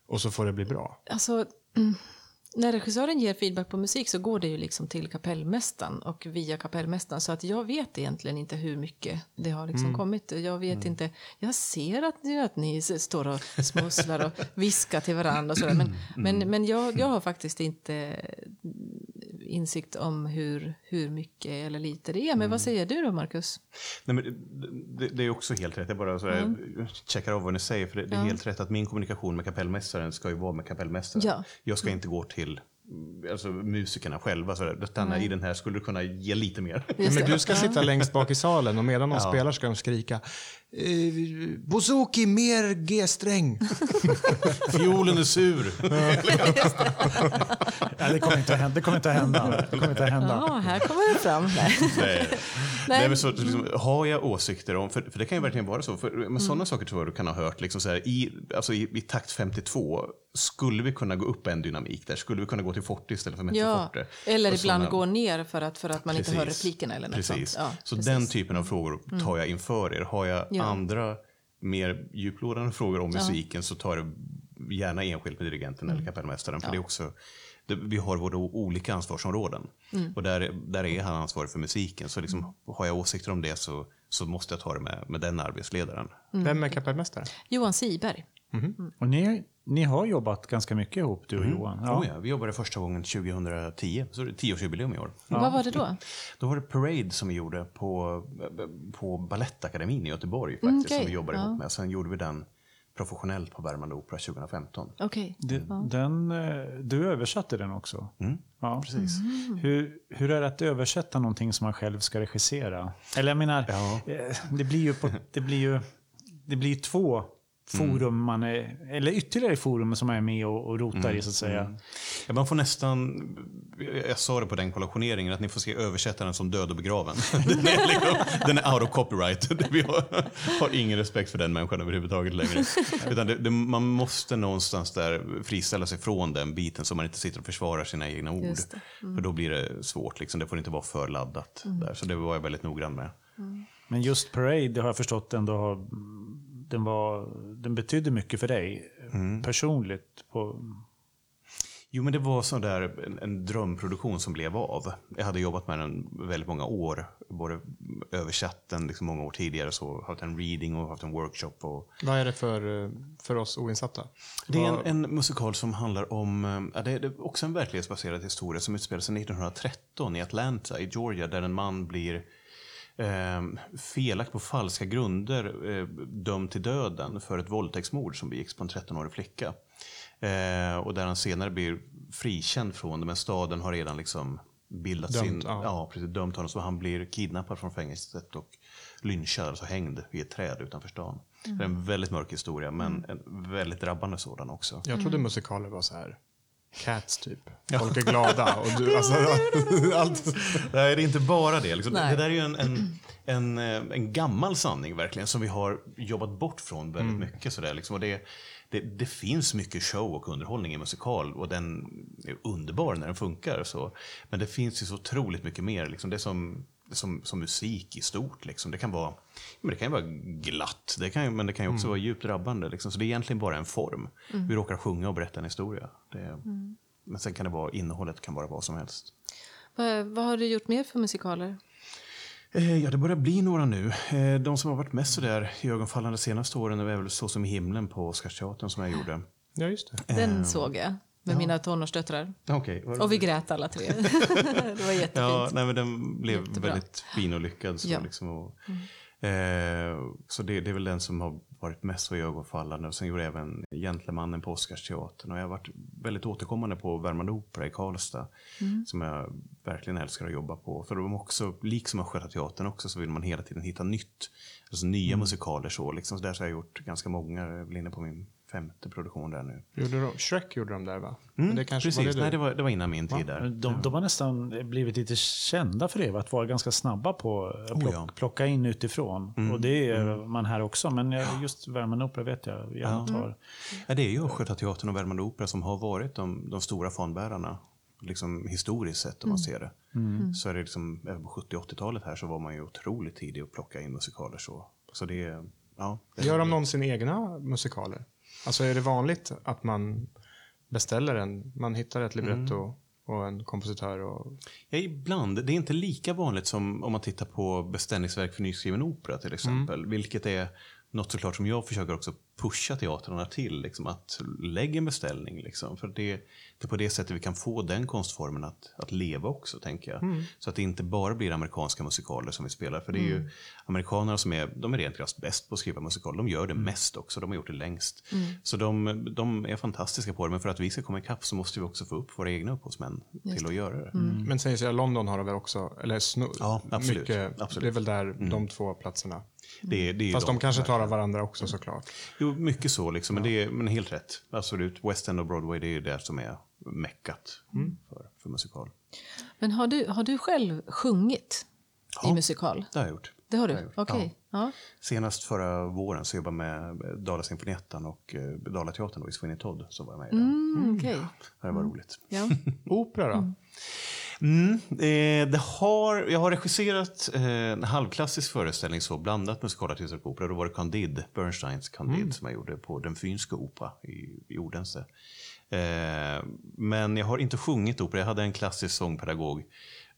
C: och så får det bli bra?
A: Alltså, mm, när regissören ger feedback på musik så går det ju liksom till kapellmästaren och via kapellmästaren. Så att jag vet egentligen inte hur mycket det har liksom kommit. Jag vet inte. Jag ser att, att ni står och smusslar och viskar till varandra och sådär. Men, men, men jag, jag har faktiskt inte insikt om hur, hur mycket eller lite det är. Men vad säger du då, Marcus?
D: Nej, men det, det är också helt rätt. Jag bara så här, checkar av vad ni säger. För det, det är helt rätt att min kommunikation med kapellmästaren ska ju vara med kapellmästaren.
A: Ja.
D: Jag ska inte gå till mm, alltså, musikerna själva. Så där, stanna i den här, skulle du kunna ge lite mer?
C: Men du ska sitta längst bak i salen och medan de spelar ska de skrika eh, Bouzouki, mer G-sträng. <laughs>
D: Fiolen är sur. <laughs>
B: Ja, det kommer inte att hända. Det kommer inte att hända. Det kommer inte att hända.
A: Ja, här kommer det fram. Nej.
D: Nej.
A: Nej. <laughs>
D: Nej, men så, liksom, har jag åsikter om, för, för det kan ju verkligen vara så, för, men
A: Mm.
D: sådana saker tror jag du kan ha hört, liksom så här, i, alltså i, i takt 52, skulle vi kunna gå upp en dynamik där? Skulle vi kunna gå till 40 istället för
A: Ja, eller
D: Och
A: ibland
D: såna-
A: gå ner för att, för att man inte hör
D: Precis.
A: replikerna eller något
D: Precis.
A: sånt. Ja,
D: så
A: precis. Mm.
D: den typen av frågor tar jag inför er. Har jag
A: Ja.
D: Andra mer djuplodande frågor om musiken så tar jag gärna enskilt med dirigenten
A: Mm.
D: eller kapellmästaren. För det är också, det, vi har våra olika ansvarsområden.
A: Mm.
D: Och där, där är han ansvarig för musiken. Så liksom, har jag åsikter om det så, så måste jag ta det med, med den arbetsledaren.
A: Mm.
C: Vem är kapellmästare?
A: Johan Siberg.
B: Och ni, ni har jobbat ganska mycket ihop, du och Johan.
D: Ja. Oh ja, vi jobbade första gången 2010, så det är tioårsjubileum i år.
A: Vad var det då?
D: Då var det Parade som vi gjorde på, på Balettakademin i Göteborg faktiskt,
A: Mm, okej.
D: som vi jobbade
A: Ja.
D: ihop med. Sen gjorde vi den professionellt på Värmande Opera 2015.
A: Okej.
B: Det, den, eh, du översatte den också? ja.
D: Precis.
B: Hur, hur är det att översätta någonting som man själv ska regissera? Eller jag menar,
D: Ja.
B: eh, det blir ju, på, det blir ju det blir två forum man är, eller ytterligare forum som man är med och, och rotar i så att säga.
D: Ja, man får nästan, jag sa det på den kollationeringen, att ni får se översättaren som död och begraven. <laughs> Den är, liksom, den är out of copyright. <laughs> Vi har, har ingen respekt för den människan överhuvudtaget längre. <laughs> Utan det, det, man måste någonstans där friställa sig från den biten så man inte sitter och försvarar sina egna ord.
A: Det.
D: För då blir det svårt, liksom. det får inte vara för laddat. Där. Så det var jag väldigt noggrann med.
B: Men just Parade, det har jag förstått ändå har, den, var, den betydde mycket för dig personligt. På,
D: Jo, men det var sån där en, en drömproduktion som blev av. Jag hade jobbat med den väldigt många år. Både översatt den liksom många år tidigare, så haft en reading och haft en workshop. Och...
C: Vad är det för, för oss oinsatta?
D: Det är en, en musikal som handlar om, ja, det är det är också en verklighetsbaserad historia som utspelar sig 1913 i Atlanta i Georgia där en man blir eh, felakt på falska grunder eh, dömd till döden för ett våldtäktsmord som begicks på en 13-årig flicka. Eh, och där han senare blir frikänd från det, men staden har redan liksom bildat
C: Dömt,
D: sin...
C: ja.
D: Ja, precis. Dömt honom. Så han blir kidnappad från fängelset och lynchad, alltså hängd vid ett träd utanför stan. Det är en väldigt mörk historia, men en väldigt drabbande sådan också.
C: Jag trodde musikaler var så här Cats typ. Folk är glada och du, <laughs> alltså, <laughs> allt.
D: Nej, det är inte bara det. Liksom. Det, där är ju en, en, en, eh, en gammal sanning verkligen som vi har jobbat bort från väldigt mycket. Sådär, liksom. och det, det, det finns mycket show och underhållning i musikal och den är underbar när den funkar. Så. Men det finns ju så otroligt mycket mer. Liksom. Det som, som, som musik i stort. Liksom. Det, kan vara, men det kan ju vara glatt, det kan, men det kan ju också vara djupt drabbande. Liksom. Så det är egentligen bara en form. Vi råkar sjunga och berätta en historia. Det, Men sen kan det vara, innehållet kan vara vad som helst.
A: Vad, vad har du gjort mer för musikaler?
D: Eh, Ja, det börjar bli några nu. Eh, De som har varit mest sådär iögonfallande senaste åren är väl Så som i himlen på Oscarsteatern som jag gjorde.
C: Ja, just det.
A: Den såg jag med mina tonårsdöttrar.
D: Okej.
A: Och vi grät alla tre. <laughs> det var jättefint.
D: Ja, nej, men den blev
A: Jättebra.
D: väldigt fin och lyckad. Så,
A: Ja.
D: liksom, och, eh, så det, det är väl den som har varit mest så iögonfallande. Och sen gjorde jag även Gentlemannen på Oscarsteatern. Och jag har varit väldigt återkommande på Värmande Opera i Karlstad. Som jag verkligen älskar att jobba på. För de också, liksom Östgötateatern också, så vill man hela tiden hitta nytt. Alltså nya musikaler så. Liksom. så där så har jag gjort ganska många. Jag är väl inne på min femte produktion där nu.
C: Gjorde de, Shrek gjorde de där va? Men det kanske
D: Precis,
C: var det
D: nej det var, det var innan min tid där.
B: De, de har nästan blivit lite kända för det, att vara ganska snabba på att plock,
D: Oh, ja.
B: plocka in utifrån. Och det är man här också, men just Värmande Opera vet jag gärna tar.
D: Ja, det är ju Östgötateatern och Värmande Opera som har varit de, de stora fanbärarna. Liksom historiskt sett om man ser det. Så är det liksom, även på 70 80-talet här så var man ju otroligt tidig att plocka in musikaler så. Så det är, ja. Det,
C: Gör de någonsin egna musikaler? Alltså är det vanligt att man beställer en, man hittar ett libretto och en kompositör och...
D: Ja, ibland. Det är inte lika vanligt som om man tittar på beställningsverk för nyskriven opera till exempel. Vilket är något såklart som jag försöker också pusha teatrarna till. Liksom, att lägga en beställning. Liksom, för det, det är på det sättet vi kan få den konstformen att, att leva också, tänker jag. Så att det inte bara blir amerikanska musikaler som vi spelar. För det är ju amerikanerna som är, de är rent krasst bäst på att skriva musikaler. De gör det mest också, de har gjort det längst. Så de, de är fantastiska på det. Men för att vi ska komma ikapp så måste vi också få upp våra egna upphovsmän till att göra det.
C: Men säger sig London har det väl också, eller snu,
D: Ja, absolut.
C: mycket,
D: Absolut.
C: det är väl där de två platserna.
D: Det, det
C: Fast de kanske tar av varandra också såklart.
D: Jo, mycket så, liksom, men, det är, men helt rätt. Absolut. West End och Broadway, det är ju det som är meckat för, för musikal.
A: Men har du, har du själv sjungit i musikal?
D: Det har jag gjort.
A: Det har du? Okej. Ja.
D: Senast förra våren så jobbade jag med Dala Sinfoniettan och eh, Dalateatern då, i Sweeney Todd. Så var jag med i den.
A: Mm, Okej.
D: Det var roligt.
A: Ja. <laughs>
C: Opera då?
D: Mm, eh, det har, jag har regisserat eh, en halvklassisk föreställning, så blandat musikalartister och opera. Då var det Candide, Bernsteins Candide, som jag gjorde på Den Fynska opera i, i Odense. Eh, men jag har inte sjungit opera. Jag hade en klassisk sångpedagog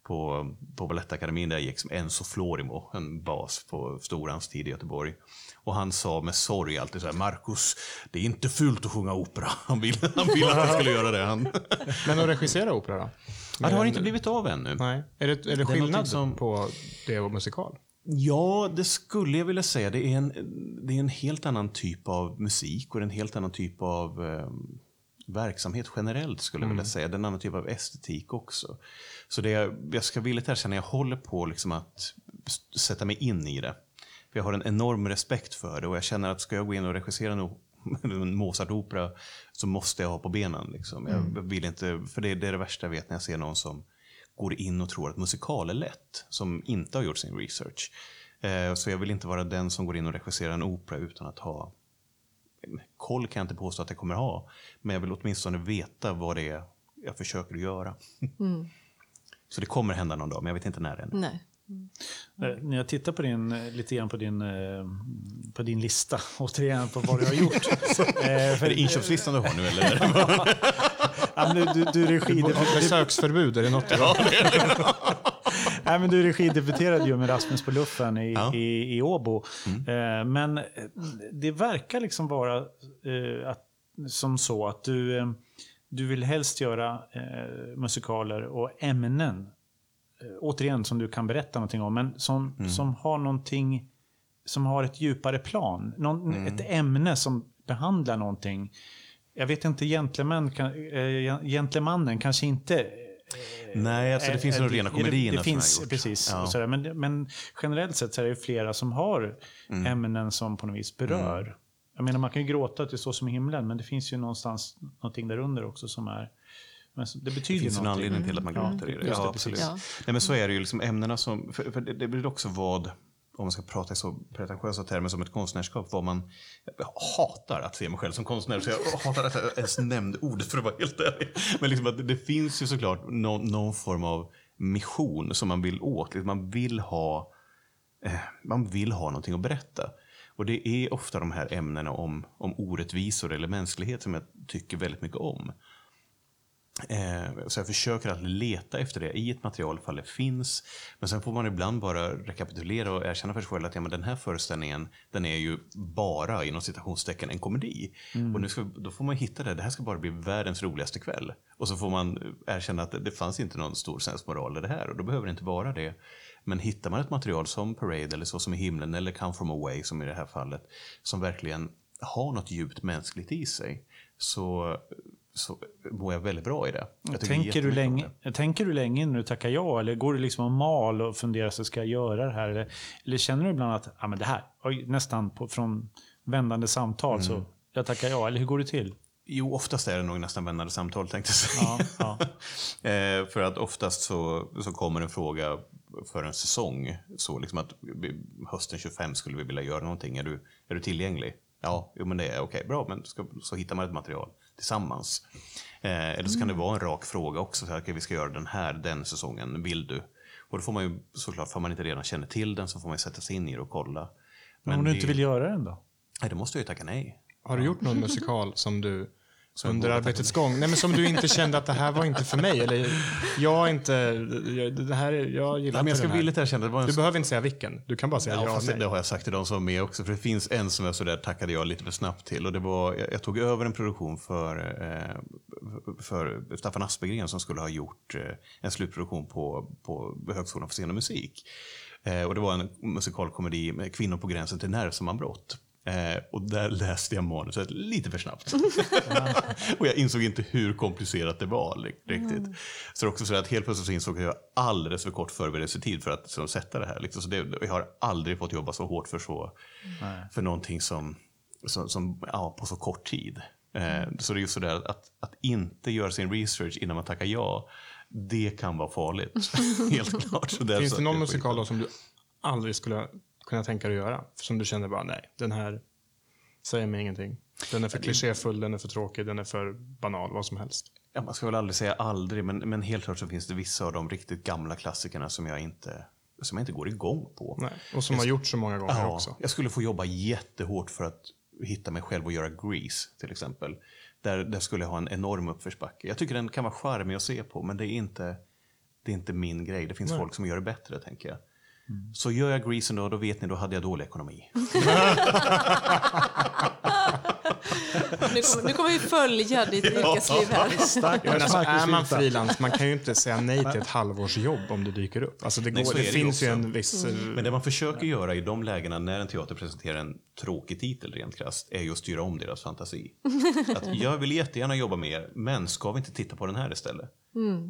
D: på, på Balettakademin där jag gick som Enzo Florimo, en bas på Storans tid i Göteborg. Och han sa med sorg alltid så här, Marcus, det är inte fult att sjunga opera. <laughs> Han ville, han ville att jag skulle göra det. Han, <laughs>
C: Men att regissera opera då?
D: ja, det har inte blivit av ännu.
C: Nej. Är det, är det skillnad
D: någonting som-
C: på det och musikal?
D: Ja, det skulle jag vilja säga. Det är en, det är en helt annan typ av musik och en helt annan typ av eh, verksamhet generellt skulle jag vilja säga. Det är en annan typ av estetik också. Så det är, jag ska villigt erkänna, jag håller på liksom att sätta mig in i det. För jag har en enorm respekt för det och jag känner att ska jag gå in och regissera en, o- <laughs> en Mozart-opera så måste jag ha på benen. Liksom. Jag vill inte, för det, det är det värsta jag vet när jag ser någon som går in och tror att musikal är lätt, som inte har gjort sin research. Eh, så jag vill inte vara den som går in och regisserar en opera utan att ha koll kan jag inte påstå att jag kommer ha. Men jag vill åtminstone veta vad det är jag försöker göra. Så det kommer hända någon dag, men jag vet inte när än.
A: Nej.
B: Eh, När jag tittar på din, eh, lite grann på din, eh, på din lista, <laughs> återigen på vad du har gjort. <laughs> Eh,
D: Är det inköpslistan du har nu eller? <laughs>
B: Ja, men du, du, du regidebut-
C: Besöksförbud, är det något du har?
B: Nej, men du regidebuterade ju med Rasmus på luffen i,
D: Ja.
B: i, i Åbo. Eh, men det verkar liksom vara eh, att, som så att du, du vill helst göra eh, musikaler och ämnen, eh, återigen som du kan berätta någonting om, men som, som har någonting som har ett djupare plan. Någon, Ett ämne som behandlar någonting. Jag vet inte, gentleman, kan, eh, gentlemannen kanske inte
D: Nej, alltså det
B: Eh,
D: finns
B: eh,
D: nog rena
B: det-
D: komedierna
B: Det
D: som
B: finns, precis.
D: Ja.
B: Sådär. Men, men generellt sett så är det flera som har
D: Mm.
B: ämnen som på något vis berör. Jag menar, man kan ju gråta att det står som i himlen, men det finns ju någonstans någonting där under också som är... Men så- det betyder
D: Det finns en
B: någonting.
D: anledning till att man gråter i det.
B: Det,
D: Ja, absolut.
A: Ja.
D: Nej, men så är det ju. Liksom ämnena som, för, för det, det blir också vad, om man ska prata i så pretentiösa termer som ett konstnärskap, vad man hatar att se mig själv som konstnär. Så jag hatar att jag ens nämnde ordet för att vara helt ärlig. Men liksom att det, det finns ju såklart någon, någon form av mission som man vill åt. Liksom Man vill ha eh, man vill ha någonting att berätta. Och det är ofta de här ämnena om, om orättvisor eller mänsklighet som jag tycker väldigt mycket om. Eh, så jag försöker att leta efter det i ett material ifall det finns. Men sen får man ibland bara rekapitulera och erkänna för sig själv att ja, men den här föreställningen den är ju bara inom citationstecken en komedi. Och nu ska, då får man hitta det, det här ska bara bli världens roligaste kväll. Och så får man erkänna att det, det fanns inte någon stor sensmoral i det här och då behöver det inte vara det. Men hittar man ett material som Parade eller Så som i himlen eller Come from away som i det här fallet som verkligen har något djupt mänskligt i sig så, så mår jag väldigt bra i det.
B: Tänker du, länge,
D: det.
B: tänker du länge när du tackar ja? Eller går du liksom och mal och funderar, så ska jag göra det här? Eller, eller känner du ibland att ja, men det här, nästan på, från vändande samtal, så jag tackar ja? Eller hur går det till?
D: Jo, oftast är det nog nästan vändande samtal tänkte jag säga.
B: Ja, ja. <laughs>
D: eh, för att oftast så, så kommer en fråga för en säsong. Så liksom att hösten 25 skulle vi vilja göra någonting. Är du, är du tillgänglig? Ja, jo, men det är okej. bra, men ska, så hittar man ett material tillsammans. Eh, eller så kan det vara en rak fråga också. Så här, okej, vi ska göra den här den säsongen. Vill du? Och då får man ju såklart, för man inte redan känner till den så får man ju sätta sig in i det och kolla.
B: Men om du
D: det-
B: inte vill göra den då?
D: Nej, då måste jag ju tacka nej.
C: Har du gjort någon musikal som du under
D: borde
C: arbetets gång, nej men som du inte kände att det här var inte för mig? Eller jag inte, jag, det här, är- jag gillar
D: Nej, jag ska villigt erkänna, det var en
C: Du behöver inte säga vilken, du kan bara säga ja,
D: Ja, det har jag sagt till de som var med också. För det finns en som jag sådär tackade jag lite för snabbt till. Och det var, jag, jag tog över en produktion för, eh, för Staffan Aspegren som skulle ha gjort eh, en slutproduktion på, på Högskolan för scen och musik. Eh, och det var en musikalkomedi med kvinnor på gränsen till nervsammanbrott. Eh, och där läste jag manuset lite för snabbt. <laughs> <laughs> och jag insåg inte hur komplicerat det var riktigt. Så det är också så att helt plötsligt så insåg jag att jag har alldeles för kort förberedelsetid för att så, sätta det här. Liksom. Så det, jag har aldrig fått jobba så hårt för, så, för någonting som, som, som ja, på så kort tid. Eh, så det är ju sådär att, att inte göra sin research innan man tackar ja, det kan vara farligt. <laughs> helt klart. Så
C: Finns det någon musikal som du aldrig skulle kunna tänka dig att göra? Som du känner bara, nej, den här säger mig ingenting. Den är för klichéfull, den är för tråkig, den är för banal, vad som helst.
D: Ja, man ska väl aldrig säga aldrig, men, men helt klart så finns det vissa av de riktigt gamla klassikerna som jag inte, som jag inte går igång på.
C: Nej. Och som har gjort så många gånger
D: Ja,
C: också.
D: jag skulle få jobba jättehårt för att hitta mig själv och göra Grease till exempel. Där, där skulle jag ha en enorm uppförsbacke. Jag tycker den kan vara charmig att se på, men det är inte, det är inte min grej. Det finns folk som gör det bättre, tänker jag. Så gör jag Grease då, då vet ni, då hade jag dålig ekonomi. <laughs> <laughs>
A: Nu kommer, nu kommer vi följa ditt yrkesliv här.
C: Men alltså, är man frilans, man kan ju inte säga nej till ett halvårsjobb om det dyker upp. Alltså det, går,
D: Nej,
C: det,
D: det
C: finns ju en viss... eh,
D: Men det man försöker göra i de lägena när en teater presenterar en tråkig titel rent krasst är ju att styra om deras fantasi. <laughs> Att jag vill jättegärna jobba med er, men ska vi inte titta på den här istället?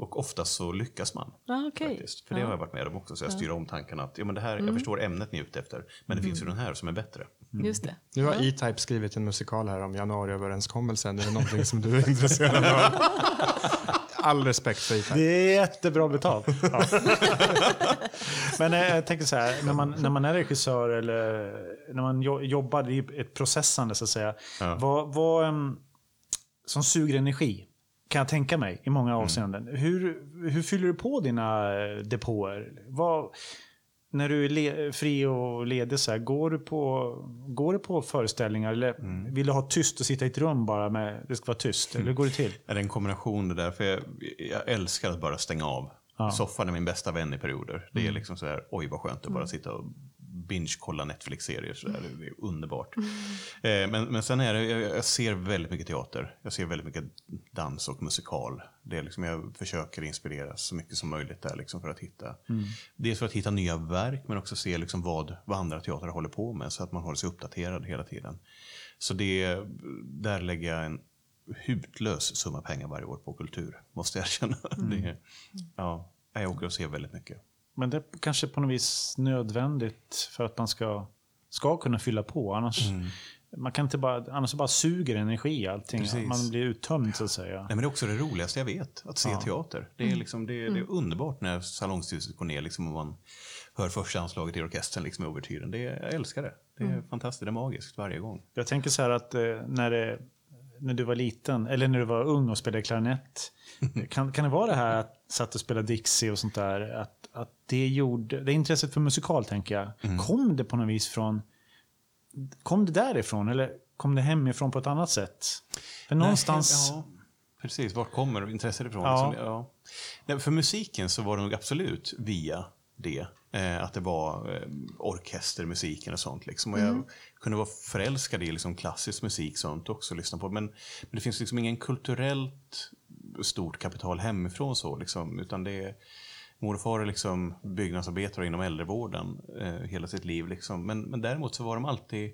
D: Och oftast så lyckas man.
A: Ja, okej.
D: Faktiskt. För det har jag varit med om också, så jag styr om tankarna att ja, men det här, jag förstår ämnet ni är ute efter, men det finns ju den här som är bättre.
A: Just det.
C: Nu har E-Type skrivit en musikal här om januariöverenskommelsen. Är det någonting som du är <laughs> intresserad av? All respekt för E-Type.
B: Det är jättebra betalt. <laughs> Ja. Men eh, jag tänker så här, när man, när man är regissör eller när man jo- jobbar i ett processande så att säga. Vad, vad, em, som suger energi, kan jag tänka mig, i många avseenden. Hur, hur fyller du på dina eh, depåer? Vad, när du är fri och ledig, så här, går, du på, går du på föreställningar? Eller
D: Mm.
B: vill du ha tyst och sitta i ett rum bara med det ska vara tyst? Eller hur går det till?
D: Är det en kombination det där? För jag, jag älskar att bara stänga av. Soffan är min bästa vän i perioder. Det är liksom så här, oj vad skönt att bara sitta och binge-kolla Netflix-serier. Så där. Det är underbart. Eh, men, men sen är det, jag, ser väldigt mycket teater. Jag ser väldigt mycket dans och musikal. Det är liksom, jag försöker inspireras så mycket som möjligt där liksom för att hitta. Dels för att hitta nya verk men också se liksom vad, vad andra teatrar håller på med så att man håller sig uppdaterad hela tiden. Så det, där lägger jag en hutlös summa pengar varje år på kultur, måste jag erkänna. Det, ja, jag åker och ser väldigt mycket.
B: Men det är kanske på något vis nödvändigt för att man ska, ska kunna fylla på. Annars,
D: Mm.
B: man kan inte bara, annars bara suger energi allting.
D: Precis.
B: Man blir uttömd så att säga.
D: Nej, men det är också det roligaste jag vet, att se teater. Det är, liksom, det, det är underbart när salongstillståndet går ner liksom, och man hör första anslaget i orkestern liksom, i. Det är- Jag älskar det. Det är fantastiskt, det är magiskt varje gång.
B: Jag tänker så här att eh, när, det, när du var liten, eller när du var ung och spelade klarinett. <laughs> kan, kan det vara det här att satt och spelade Dixie och sånt där? Att, att det gjorde, det intresset för musikal tänker jag. Kom det på något vis från, kom det därifrån eller kom det hemifrån på ett annat sätt? För någonstans,
D: Nej, ja, precis, var kommer intresset ifrån?
B: Ja.
D: Liksom, ja. Nej, för musiken så var det nog absolut via det. Eh, att det var eh, orkestermusiken och sånt. Liksom. Och jag kunde vara förälskad i liksom, klassisk musik sånt också. Lyssna på. Men, men det finns liksom ingen kulturellt stort kapital hemifrån så. Liksom, utan det är, Mor och far är liksom byggnadsarbetare inom äldrevården eh, hela sitt liv. Liksom. Men, men däremot så var de alltid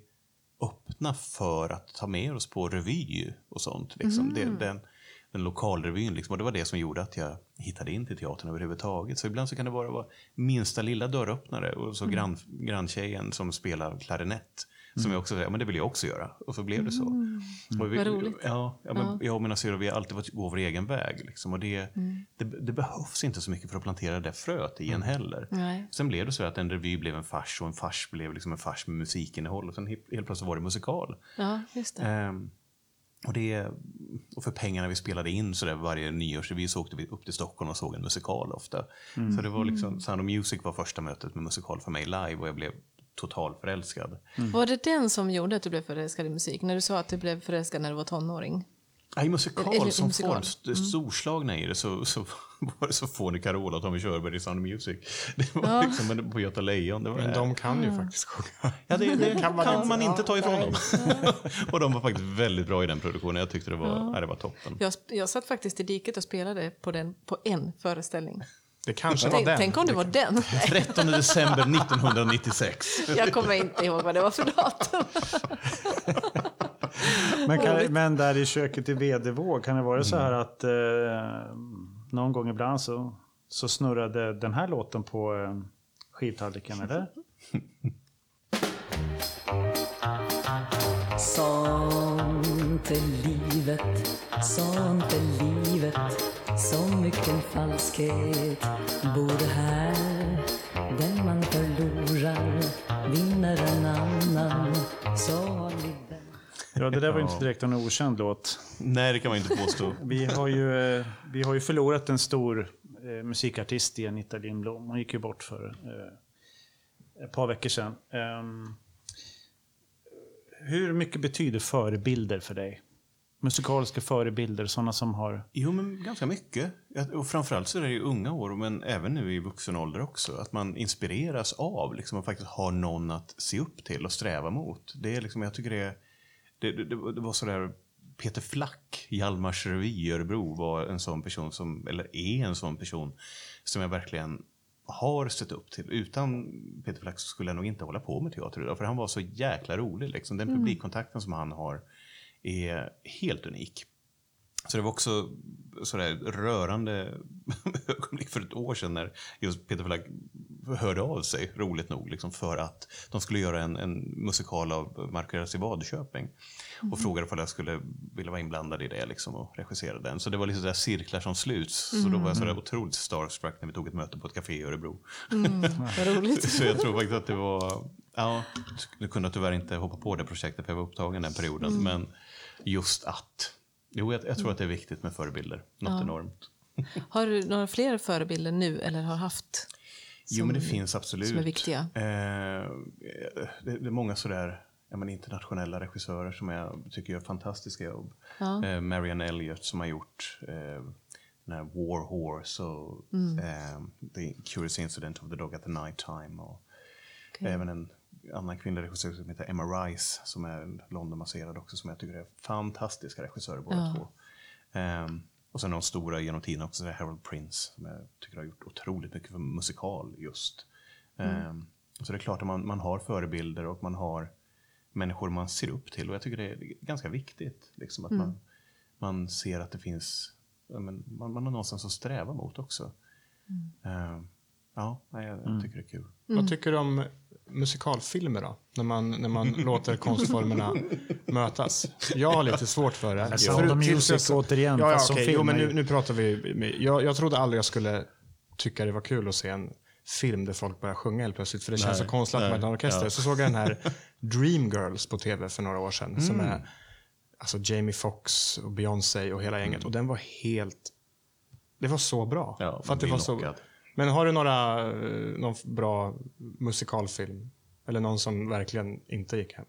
D: öppna för att ta med oss på revy och sånt. Liksom. Det, den, den lokalrevyn, liksom. och det var det som gjorde att jag hittade in till teatern överhuvudtaget. Så ibland så kan det bara vara minsta lilla dörröppnare och så grann, granntjejen som spelar klarinett. Som jag också säger, men det vill jag också göra. Och så blev det så. Och vi,
A: Vad roligt.
D: Ja, ja, men Jag och mina syrror, vi har alltid fått gå vår egen väg. Liksom. Och det, det, det behövs inte så mycket för att plantera det fröet i en heller.
A: Nej.
D: Sen blev det så att en revy blev en fars och en fars blev liksom en fars med musikinnehåll. Och sen helt helt plötsligt var det musikal.
A: Ja, just det.
D: Ehm, och, det, och för pengarna vi spelade in så där varje nyårsrevy så åkte vi upp till Stockholm och såg en musikal ofta. Så det var liksom, Sound of Music var första mötet med musikal för mig live och jag blev totalförälskad.
A: Var det den som gjorde att du blev förälskad i musik? När du sa att du blev förälskad när du var tonåring?
D: Ja, I musikal
A: Eller-
D: som
A: musikal.
D: form, st- storslagna i det, så, så <laughs> var det så fånig Carola och Tommy Körberg i Sound of Music. <laughs> Det var liksom en- på Göta Lejon. Det var,
C: Men de kan ju faktiskt sjunga.
D: Ja, det, det <laughs> kan man,
C: man inte-
D: ta ifrån dem. och de var faktiskt väldigt bra i den produktionen. Jag tyckte det var, ja. det var toppen.
A: Jag, jag satt faktiskt i diket och spelade på, den, på en föreställning.
C: Det kanske var
A: Tänk,
C: den.
A: tänk om det var den. Nej,
D: 13 december 1996.
A: jag kommer inte ihåg vad det var för datum.
B: Men, kan, men där i köket i Vedevåg, kan det vara så här att eh, någon gång ibland så, så snurrade den här låten på eh, skivtallriken, eller?
E: Sånt är livet, sånt är livet Så mycken falskhet bor här Den man förlorar vinner en annan Så har
B: Ja, det där var ju inte direkt en okänd låt.
D: Nej, det kan man inte påstå. <laughs>
B: Vi har ju, eh, vi har ju förlorat en stor eh, musikartist i Anita Lindblom. Hon gick ju bort för eh, ett par veckor sedan. Ehm, hur mycket betyder förebilder för dig? Musikaliska förebilder, sådana som har...
D: Jo, men ganska mycket. Och framförallt så är det i unga år, men även nu i vuxen ålder också. Att man inspireras av liksom, och faktiskt har någon att se upp till och sträva mot. Det är liksom, jag tycker det, det, det, det var sådär... Peter Flack, Hjalmars revy i Örebro, var en sån person som, eller är en sån person som jag verkligen har sett upp till. Utan Peter Flack skulle jag nog inte hålla på med teater idag, för han var så jäkla rolig. Liksom. Den publikkontakten som han har är helt unik. Så det var också sådär rörande <laughs> ögonblick för ett år sedan när just Peter Flack hörde av sig, roligt nog, liksom för att de skulle göra en, en musikal av Marcus i Vadköping. Och frågade om jag skulle vilja vara inblandad i det liksom, och regissera den. Så det var liksom där cirklar som sluts. Så då var jag sådär otroligt starstruck när vi tog ett möte på ett café i Örebro. <laughs>
A: Vad roligt.
D: Så jag tror faktiskt att det var... Ja, nu kunde jag tyvärr inte hoppa på det projektet för jag var upptagen den perioden. Men just att... Jo, jag, jag tror att det är viktigt med förebilder. Något enormt. <laughs>
A: Har du några fler förebilder nu eller har haft?
D: Jo, men det finns absolut.
A: som är viktiga?
D: Eh, det, det är många sådär ja, men internationella regissörer som jag tycker gör fantastiska jobb.
A: Ja.
D: Eh, Marianne Elliott som har gjort eh, den här War Horse och
A: Mm.
D: eh, The Curious Incident of the Dog at the Night Time. Och Även en annan kvinnlig regissör som heter Emma Rice som är Londonbaserad också som jag tycker är fantastiska regissörer båda
A: Ja.
D: två. Ehm, och sen de stora genom tiden också, Harold Prince som jag tycker har gjort otroligt mycket för musikal just. Ehm, så det är klart att man, man har förebilder och man har människor man ser upp till och jag tycker det är ganska viktigt. Liksom, att man, man ser att det finns, ja, men, man, man har någonstans att sträva mot också. Ehm, ja, nej, jag, jag tycker det är kul.
C: Vad tycker du om musikalfilmer då? När man, när man <laughs> låter konstformerna mötas. Jag har lite svårt för det.
B: Sound
C: För-
B: of Music återigen,
C: Ja, ja,
B: fast som film
C: Jo, men nu, nu pratar vi. Jag, jag trodde aldrig jag skulle tycka det var kul att se en film där folk börjar sjunga helt plötsligt. För det känns så konstlat med en orkester. Så såg jag den här <laughs> Dreamgirls på tv för några år sedan. Som
B: Mm.
C: är alltså Jamie Foxx och Beyoncé och hela gänget. Och den var helt... Det var så bra.
D: Ja,
C: för att det var så...
D: knockad.
C: Men har du några, eh, någon bra musikalfilm? Eller någon som verkligen inte gick hem?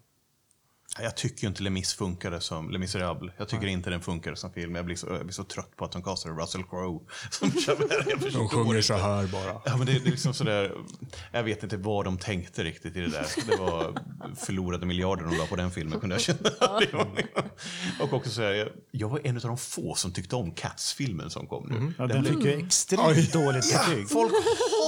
D: Jag tycker ju inte Les funkade som Les Misérables. Jag tycker inte den funkade som film. Jag blir så, jag blir så trött på att de castade Russell Crowe <laughs> som. Jag förstår inte.
C: här bara.
D: Ja, men det, det är liksom sådär, jag vet inte vad de tänkte riktigt i det där. Det var förlorade miljarder de la på den filmen kunde jag känna. <laughs> Och också så här, jag, jag var en av de få som tyckte om Cats-filmen som kom nu.
B: Ja, den fick ju extremt dåligt betyg.
D: Folk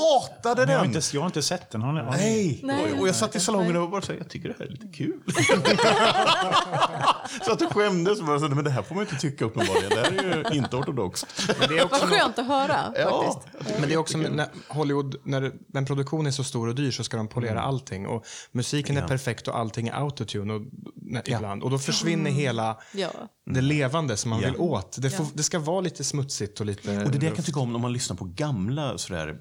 D: hatade
B: Men jag, har
D: den!
B: inte, jag har inte sett den. Har ni, har ni?
D: Nej!
A: Nej.
D: Och, och jag satt i salongen och bara sa, jag tycker det här är lite kul. <laughs> så att jag skämdes och bara men det här får man inte tycka uppenbarligen. Det här är ju inte ortodoxt.
C: Men det är också,
A: Vad skönt att höra
D: Ja,
A: faktiskt.
C: men det är också när Hollywood, när en produktion är så stor och dyr så ska de polera allting. Och musiken är perfekt och allting är autotune och, när, ibland. Och då försvinner hela
A: Ja.
C: det levande som man
D: Ja.
C: vill åt. Det, får,
A: Ja.
C: det ska vara lite smutsigt och lite...
D: Och det är det jag kan tycka om om man lyssnar på gamla sådär,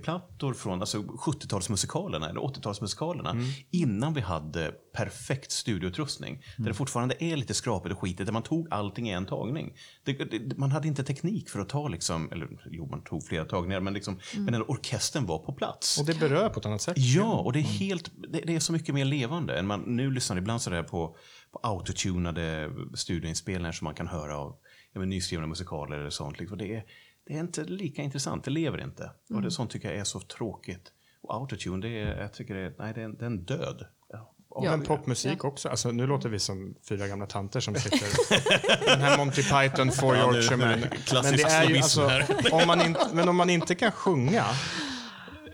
D: LP-plattor från alltså 70-talsmusikalerna eller 80-talsmusikalerna. Innan vi hade perfekt studioutrustning. Där det fortfarande är lite skrapigt och skitigt. Där man tog allting i en tagning. Det, det, man hade inte teknik för att ta liksom, eller jo man tog flera tagningar men liksom, men den orkestern var på plats.
C: Och det berör på ett annat sätt.
D: Ja, och det är, helt, det, det är så mycket mer levande. än man nu lyssnar ibland sådär på, på autotunade studioinspelningar som man kan höra av ja, men, nyskrivna musikaler eller sånt. Liksom. Det, är, det är inte lika intressant, det lever inte. Och det sånt tycker jag är så tråkigt. Och autotune, det är, jag tycker det är, nej, det är, en, det är en död. Ja,
A: Ja.
C: Men popmusik också. Alltså, nu låter vi som fyra gamla tanter som sitter... <laughs> den här Monty Python, Four
D: Ja, här klassiska
C: Men det är ju alltså, <laughs> om man inte, Men om man inte kan sjunga,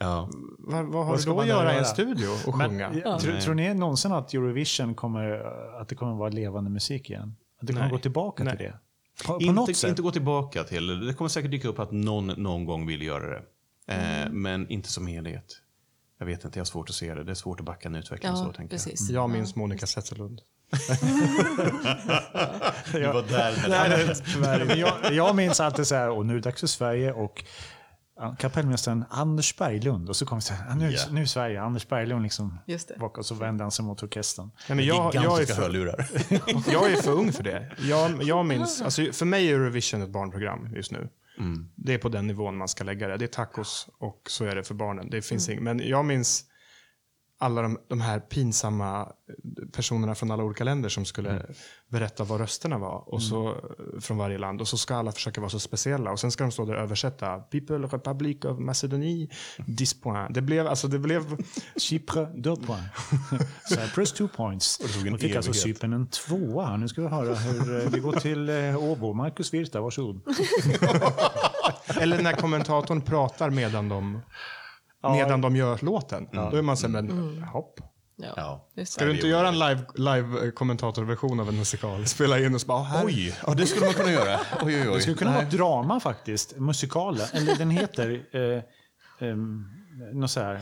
D: Ja.
C: vad, vad har
B: Vad
C: du
B: ska
C: då
B: man
C: att göra i en studio och
B: Men,
C: sjunga?
B: ja. tror, tror ni någonsin att Eurovision kommer, att det kommer vara levande musik igen? Att det kommer
C: Nej.
B: gå tillbaka
C: Nej.
B: till det? På, på något
D: Inte,
B: sätt?
D: inte gå tillbaka till, det kommer säkert dyka upp att någon någon gång vill göra det. Eh, men inte som helhet. Jag vet inte, jag har svårt att se det. Det är svårt att backa en utveckling
A: Ja,
D: så, tänker jag.
A: precis.
C: Jag minns Monica Zetterlund. <laughs>
D: Du var där. <laughs>
B: Nej, tyvärr. Men jag, jag minns alltid så här, och nu är det dags för Sverige och kapellmästaren Anders Berglund. Och så kom så här, ja, nu,
D: Ja.
B: nu är Sverige, Anders Berglund liksom.
A: Just det.
B: bak, Och så vände han sig mot orkestern.
C: Nej, men jag, jag, är för,
D: hörlurar. <laughs>
C: jag är för ung för det. Jag, jag minns, alltså, för mig är Eurovision ett barnprogram just nu. Det är på den nivån man ska lägga det. Det är tacos och så är det för barnen. Det finns ing, men jag minns alla de, de här pinsamma personerna från alla olika länder som skulle berätta vad rösterna var och så, från varje land. Och så ska alla försöka vara så speciella. Och sen ska de stå där och översätta. People Republic of Macedonie, 10 points. Det blev, alltså det blev... <laughs>
B: Chypre, deux points. <laughs> Cyprus, two points.
D: Och det
B: fick alltså. Cypern en tvåa. Nu ska vi höra hur eh, det går till eh, Åbo. Marcus Virta, varsågod. <laughs>
C: Eller när kommentatorn pratar medan de, medan de gör låten. Då är man så men hopp.
A: Ja.
D: Ja.
C: Ska du inte göra en live, live kommentatorversion av en musikal? <laughs> Spela in och så bara, "Ah, här.
D: Oj, ja, det skulle man kunna göra. <laughs> Oj, oj, oj.
B: Det skulle kunna vara drama faktiskt. Musikalen. Eller den heter... Eh, eh, något så här.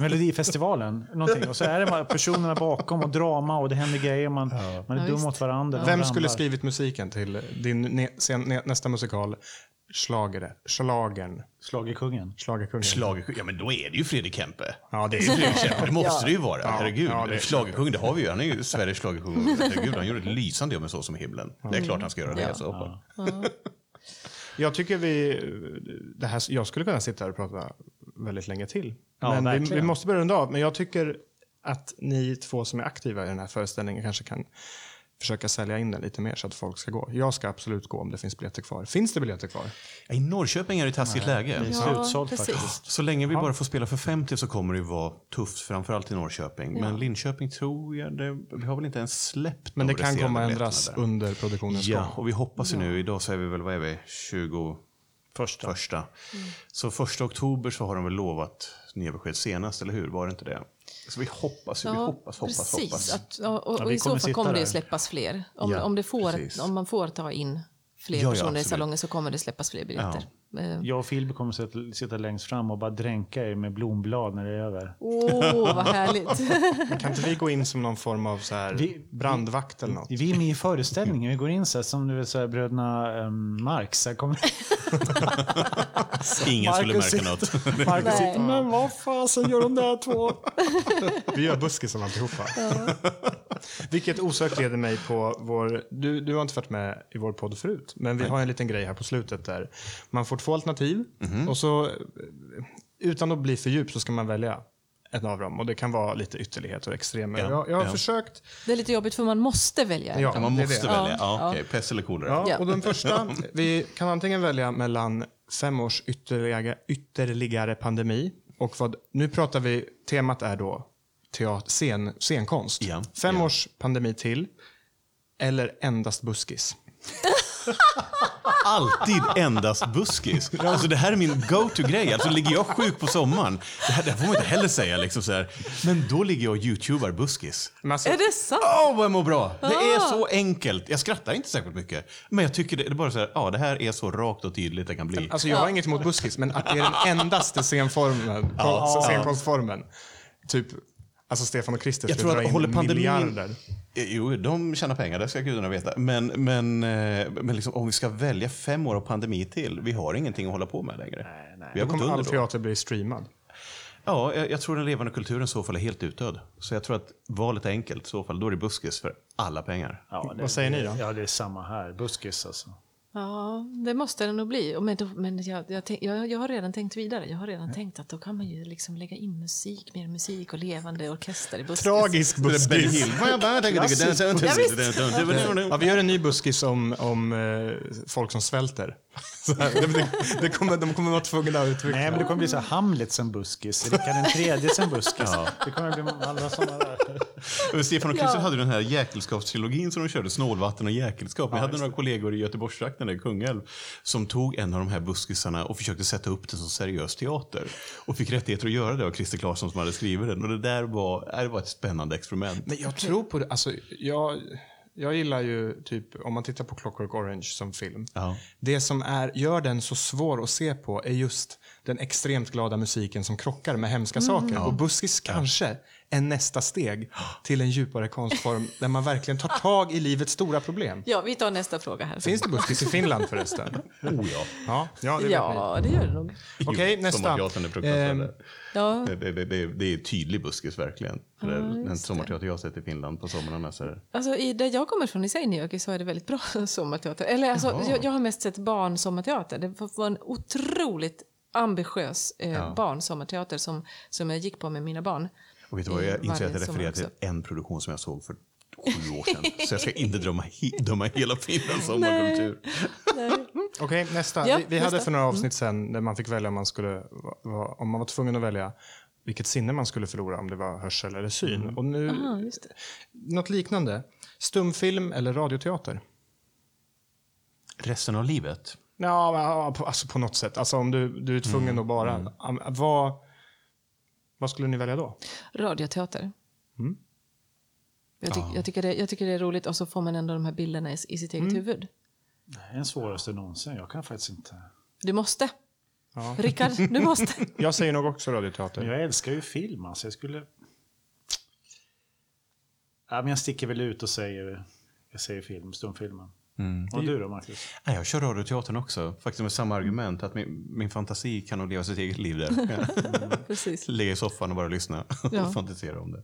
B: Melodifestivalen. Någonting. Och så är det bara personerna bakom och drama och det händer grejer. Man, man är
A: Ja,
B: dum mot varandra.
C: Vem skulle skrivit musiken till din ne- nästa musikal? Schlagere. Schlagern.
B: Schlagerkungen.
C: Schlagerkungen.
D: Schlagersjung, ja men då är det ju Fredrik Kempe.
C: Ja, det
D: är <laughs> Fredrik Kempe, det måste det ju vara. Herregud.
C: ja, det
D: Schlagerkung, det har vi ju. Han är ju Sveriges schlagerkung. Herregud, han gjorde ett lysande jobb med Så som himlen. Det är klart han ska göra det.
A: Ja.
D: Så. hoppa.
C: Jag tycker vi... Det här, jag skulle kunna sitta här och prata väldigt länge till.
B: Ja,
C: men vi,
B: verkligen.
C: vi måste börja runda av. Men jag tycker att ni två som är aktiva i den här föreställningen kanske kan försöka sälja in den lite mer så att folk ska gå. Jag ska absolut gå om det finns biljetter kvar. Finns det biljetter kvar?
D: I Norrköping är det ett taskigt läge.
B: Det är slutsålt faktiskt.
D: Så länge vi bara får spela för 50 så kommer det ju vara tufft, framförallt i Norrköping. Men Linköping tror jag, det, vi har väl inte ens släppt
C: Men det
D: de
C: kan komma ändras
D: där.
C: under produktionens
D: Ja,
C: gång.
D: och vi hoppas ju nu, idag så är vi väl, vad är vi, 20
B: Första.
D: första. Så första oktober så har de väl lovat nya besked senast, eller hur? Var det inte det? Så vi hoppas, ju, vi hoppas, hoppas,
A: precis.
D: hoppas.
A: Att, och och,
B: Ja,
A: och I så
B: kommer
A: fall kommer det
B: där.
A: ju släppas fler. Om,
D: Ja,
A: om, det får,
D: precis.
A: om man får ta in fler
D: Ja, ja,
A: personer i salongen så kommer det släppas fler biljetter. Eh,
B: Jag och Filip kommer sitta, sitta längst fram och bara dränka er med blomblad när det är över.
A: Åh, vad härligt. <laughs>
C: Kan inte vi gå in som någon form av så här
B: Vi-
C: brandvakt eller något?
B: Vi är med i föreställningen. Vi går in så här, som du vet, så här, bröderna um, Marx. Så här, kommer, <laughs>
D: Ingen skulle märka något. <laughs>
B: Marcus
A: Nej.
B: sitter, men vad fasen gör de där två?
C: Vi gör buskisen alltihopa. Vilket osökt leder mig på vår... Du, du har inte varit med i vår podd förut, men vi har en liten grej här på slutet där man får två alternativ och så eh, utan att bli för djup så ska man välja en av dem och det kan vara lite ytterlighet och extremer.
D: Ja,
C: Jag, jag har
D: ja.
C: försökt...
A: Det är lite jobbigt för man måste välja.
C: Ja,
D: man måste
C: det.
D: välja. Ja,
A: Ja.
D: okej. Pest eller kolera.
C: Ja,
A: Ja.
C: och den första, <laughs> vi kan antingen välja mellan fem års ytterligare, ytterligare pandemi och vad, nu pratar vi, temat är då teat, scen, scenkonst.
D: Ja,
C: Fem
D: ja.
C: års pandemi till eller endast buskis. <laughs> <laughs>
D: Alltid endast buskis. Alltså det här är min go-to-grej. Alltså ligger jag sjuk på sommaren, det här, det här får man inte heller säga liksom så här. Men då ligger jag och youtubar buskis.
C: Men alltså,
A: Är det sant?
D: Åh, vad jag mår bra! Det är så enkelt. Jag skrattar inte särskilt mycket. Men jag tycker det, det är bara så här, ja det här är så rakt och tydligt det kan bli.
C: alltså jag har inget emot buskis, men att det är den endaste scenformen, konst, scenkonstformen. Typ, alltså Stefan och Christer
D: Jag
C: skulle
D: tror
C: dra
D: att
C: in
D: håller pandemin...
C: miljarder.
D: Eh, Jo, de tjänar pengar, det ska gudarna veta. Men, men, eh, men liksom, om vi ska välja fem år av pandemi till, vi har ingenting att hålla på med längre. Vi har
C: Då kommer all teater bli streamad.
D: Ja, jag, jag tror den levande kulturen i så fall är helt utdöd. Så jag tror att valet är enkelt i så fall. Då är det buskis för alla pengar.
B: Ja, det,
C: Vad säger ni då?
B: Ja, det är samma här. Buskis alltså.
A: Ja, det måste det nog bli. Men, då, men jag, jag, tänk- jag, jag har redan tänkt vidare. Jag har redan tänkt att då kan man ju liksom lägga in musik, mer musik och levande orkester i buskis.
C: Tragisk buskis. Ja, vi gör en ny buskis om, om eh, folk som svälter. <laughs> Så här, det, det, det kommer, de kommer vara tvungna att utveckla.
B: Nej, men det kommer bli så här Hamlet som buskis. Rickard den tredje som buskis. Det kommer bli alla sådana där.
D: Stefan och Christer hade ju den här jäkelskapstrilogin som de körde, Snålvatten och jäkelskap. Vi hade några kollegor i Göteborgstrakten, där i Kungälv, som tog en av de här buskisarna och försökte sätta upp den som seriös teater. Och fick rättigheter att göra det av Christer Claesson som hade skrivit den. Och det där var, det var ett spännande experiment.
C: Men jag tror på det. Alltså, jag, jag gillar ju typ, om man tittar på Clockwork Orange som film.
D: Ja.
C: Det som är, gör den så svår att se på är just den extremt glada musiken som krockar med hemska saker. Och Buskis kanske är nästa steg till en djupare konstform där man verkligen tar tag i livets stora problem.
A: Ja, vi tar nästa fråga här.
C: Finns det buskis i Finland förresten?
D: Oh ja.
C: Ja, ja det.
A: Ja, det gör det nog.
C: Okej,
D: Jo,
C: nästa.
D: Sommarteatern är fruktansvärd.
C: Ehm.
A: Ja,
D: Det, det, det, det är tydlig buskis verkligen. För det, den sommarteater jag har sett i Finland på somrarna så är det...
A: alltså i där jag kommer från i Seinäjoki så är det väldigt bra <laughs> sommarteater. Eller alltså, jag, jag har mest sett barnsommarteater. Det var en otroligt ambitiös eh, barnsommarteater som, som jag gick på med mina barn.
D: Och vet du vad, jag inser att jag refererar till en produktion som jag såg för sju år sedan. Så jag ska <laughs> inte döma, he, döma hela Finlands sommarkultur.
C: Okej, nästa.
A: Ja,
C: vi vi hade
A: nästa.
C: för några avsnitt sen där man fick välja om man, skulle, om man var tvungen att välja vilket sinne man skulle förlora, om det var hörsel eller syn. Och nu,
A: Aha, just det.
C: något liknande. Stumfilm eller radioteater?
D: Resten av livet?
C: Ja, alltså på något sätt. Alltså om du, du är tvungen att bara... Am- Vad, vad skulle ni välja då?
A: Radioteater.
C: Mm.
A: Jag, tyck, jag, tycker det, jag tycker det är roligt och så får man ändå de här bilderna i, i sitt eget
C: Mm.
A: huvud.
B: Det är den svåraste någonsin. Jag kan faktiskt inte.
A: Du måste. Rickard, du måste. <laughs>
C: Jag säger nog också radioteater.
B: Jag älskar ju film. Alltså jag skulle... Ja, men jag sticker väl ut och säger, jag säger film, stumfilmen. Och du då, Marcus?
D: Nej, jag kör radioteatern också. Faktiskt med samma argument. Att min, min fantasi kan nog leva sitt eget liv där. <laughs>
A: Precis.
D: Ligga i soffan och bara lyssna <laughs>
A: Ja.
D: och fantisera om det.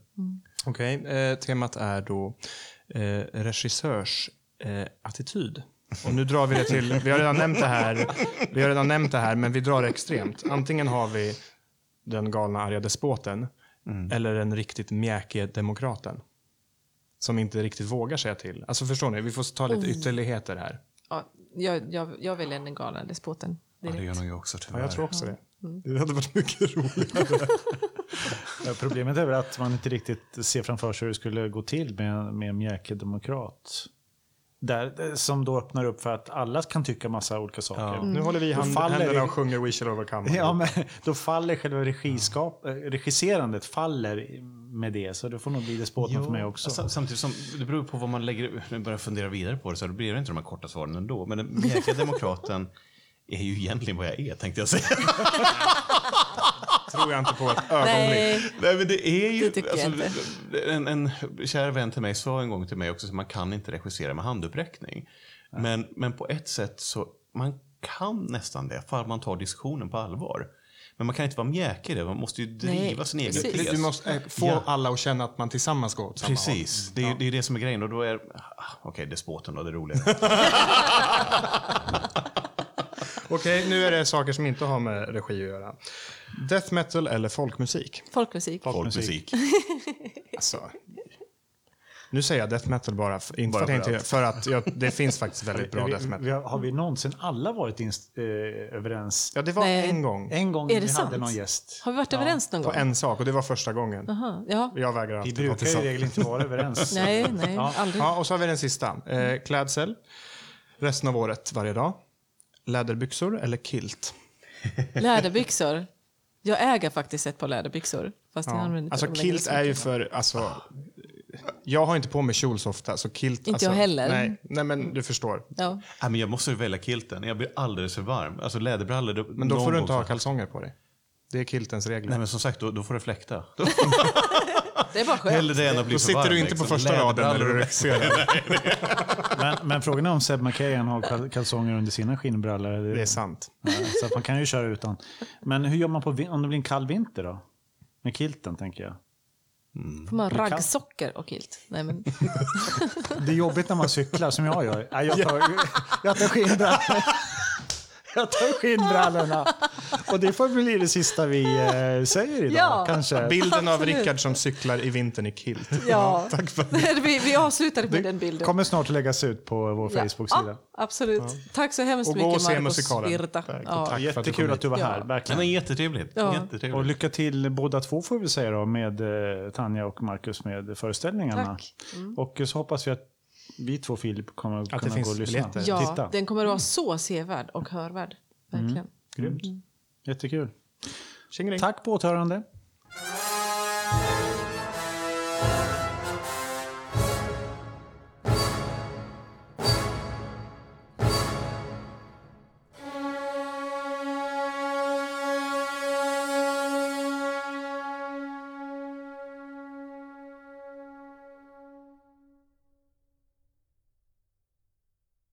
C: Okej, eh, temat är då eh, regissörs eh, attityd. Och nu drar vi det till, vi har redan nämnt det här, vi har redan nämnt det här, men vi drar det extremt. Antingen har vi den galna arga despoten eller den riktigt mjäkige demokraten. Som inte riktigt vågar säga till. Alltså förstår ni, vi får ta lite ytterligheter här.
A: Ja, jag, jag, jag väljer den galna despoten.
D: Ja, det gör nog jag också tyvärr.
C: Ja, jag tror också det. Det hade varit mycket roligare.
B: Ja, <laughs> Problemet är väl att man inte riktigt ser framför sig hur det skulle gå till med, med en mjäkidemokrat. Där, som då öppnar upp för att alla kan tycka massa olika saker.
C: Nu håller vi hand,
B: faller
C: händerna och sjunger We shall overcome. <laughs>
B: Ja, men då faller själva regiskap, eh, regisserandet faller med det. Så det får nog bli despoten för mig också.
D: Sam- Samtidigt som det beror på vad man lägger, nu börjar jag fundera vidare på det så då blir det inte de här korta svaren ändå. Men den mjäkiga demokraten är ju egentligen vad jag är tänkte jag säga. <laughs>
C: tror jag inte på ett <laughs> ögonblick.
A: Nej,
D: Nej men det är ju,
A: Det
D: alltså, en, en kär vän till mig sa en gång till mig också att man kan inte regissera med handuppräckning. Men, men på ett sätt så, man kan nästan det, för man tar diskussionen på allvar. Men man kan inte vara mjäkig i det, man måste ju driva
A: Nej,
D: sin egen
A: precis.
D: tes.
C: Du måste eh, få
D: Ja.
C: alla att känna att man tillsammans går åt samma
D: Precis, det är, det är det som är grejen. Och då är, ah, okej, despoten då, det
C: håll. <laughs> Okej, nu är det saker som inte har med regi att göra. Death metal eller folkmusik?
A: folkmusik.
D: Folkmusik.
C: Alltså, nu säger jag death metal bara, inte
D: Bara
C: för att, inte, för att jag, det finns faktiskt väldigt bra
B: vi,
C: death metal.
B: vi har, har vi någonsin alla varit inst, eh, överens?
C: Ja, det var
A: Nej.
C: en gång
B: En gång
A: Är
B: vi
A: det
B: hade
A: sant?
B: någon gäst.
A: Har vi varit överens någon
C: på
A: gång?
C: en sak och det var första gången.
A: Aha, ja.
C: Jag vägrar
B: Vi
C: alltid vara
B: brukar i regel inte vara överens. <laughs>
A: Nej, nej, aldrig.
C: Ja, och så har vi den sista. Eh, klädsel. Resten av året, varje dag. Läderbyxor eller kilt?
A: Läderbyxor. Jag äger faktiskt ett par läderbyxor. Fast jag använder inte
C: Alltså kilt är ju för, alltså, jag har inte på mig kjol så ofta, så kilt...
A: Inte
C: alltså,
A: jag heller.
C: Nej, nej, men du förstår.
A: Ja.
D: Ja, men jag måste välja kilten, jag blir alldeles för varm. Alltså läderbrallor... då-
C: Men då får du inte ha kalsonger på dig. Det är kiltens regler.
D: Nej men som sagt, då, då får det fläkta. <laughs> <laughs>
A: Det är bara skönt.
D: hellre det än att bli
C: då sitter
D: varm,
C: du inte på
D: liksom.
C: första raden när du regisserar.
B: Men, men frågan är om Seb McKayan har kal- kalsonger under sina skinnbrallor.
C: Det är sant.
B: Ja, så att man kan ju köra utan. Men hur gör man på, om det blir en kall vinter då? Med kilten tänker jag.
A: Får man raggsockor och kilt? Nej, men...
B: Det är jobbigt när man cyklar som jag gör. Jag tar, <laughs> jag tar skinnbrallorna. <laughs> Jag tar skinnbrallorna. Och det får bli det sista vi eh, säger idag
A: Ja.
B: kanske.
C: Bilden av. Rickard som cyklar i vintern i kilt.
A: Ja,
C: tack för
A: vi, vi avslutar med den
B: Det
A: bilden.
B: kommer snart att läggas ut på vår
A: Ja.
B: Facebook-sida.
A: Ja, absolut. Tack så hemskt
C: Och
A: mycket,
C: och se musikalen.
A: Virta.
C: Tack, och
A: Ja.
C: tack. för att du
B: Jättekul
C: kom
B: att du var här, verkligen.
D: men jättetrevligt.
A: Ja.
D: jättetrevligt.
B: Och lycka till båda två får vi säga då med eh, Tanja och Marcus med föreställningarna.
A: Tack.
B: Och så hoppas vi att vi två Filip kommer att
C: det
B: kunna
C: finns
B: gå och lyssna.
C: biljetter.
A: Ja,
B: Titta.
A: den kommer att vara så sevärd och hörvärd. Verkligen.
B: Grymt. Jättekul.
C: Tjingeling.
B: Tack på återhörande.
E: Thank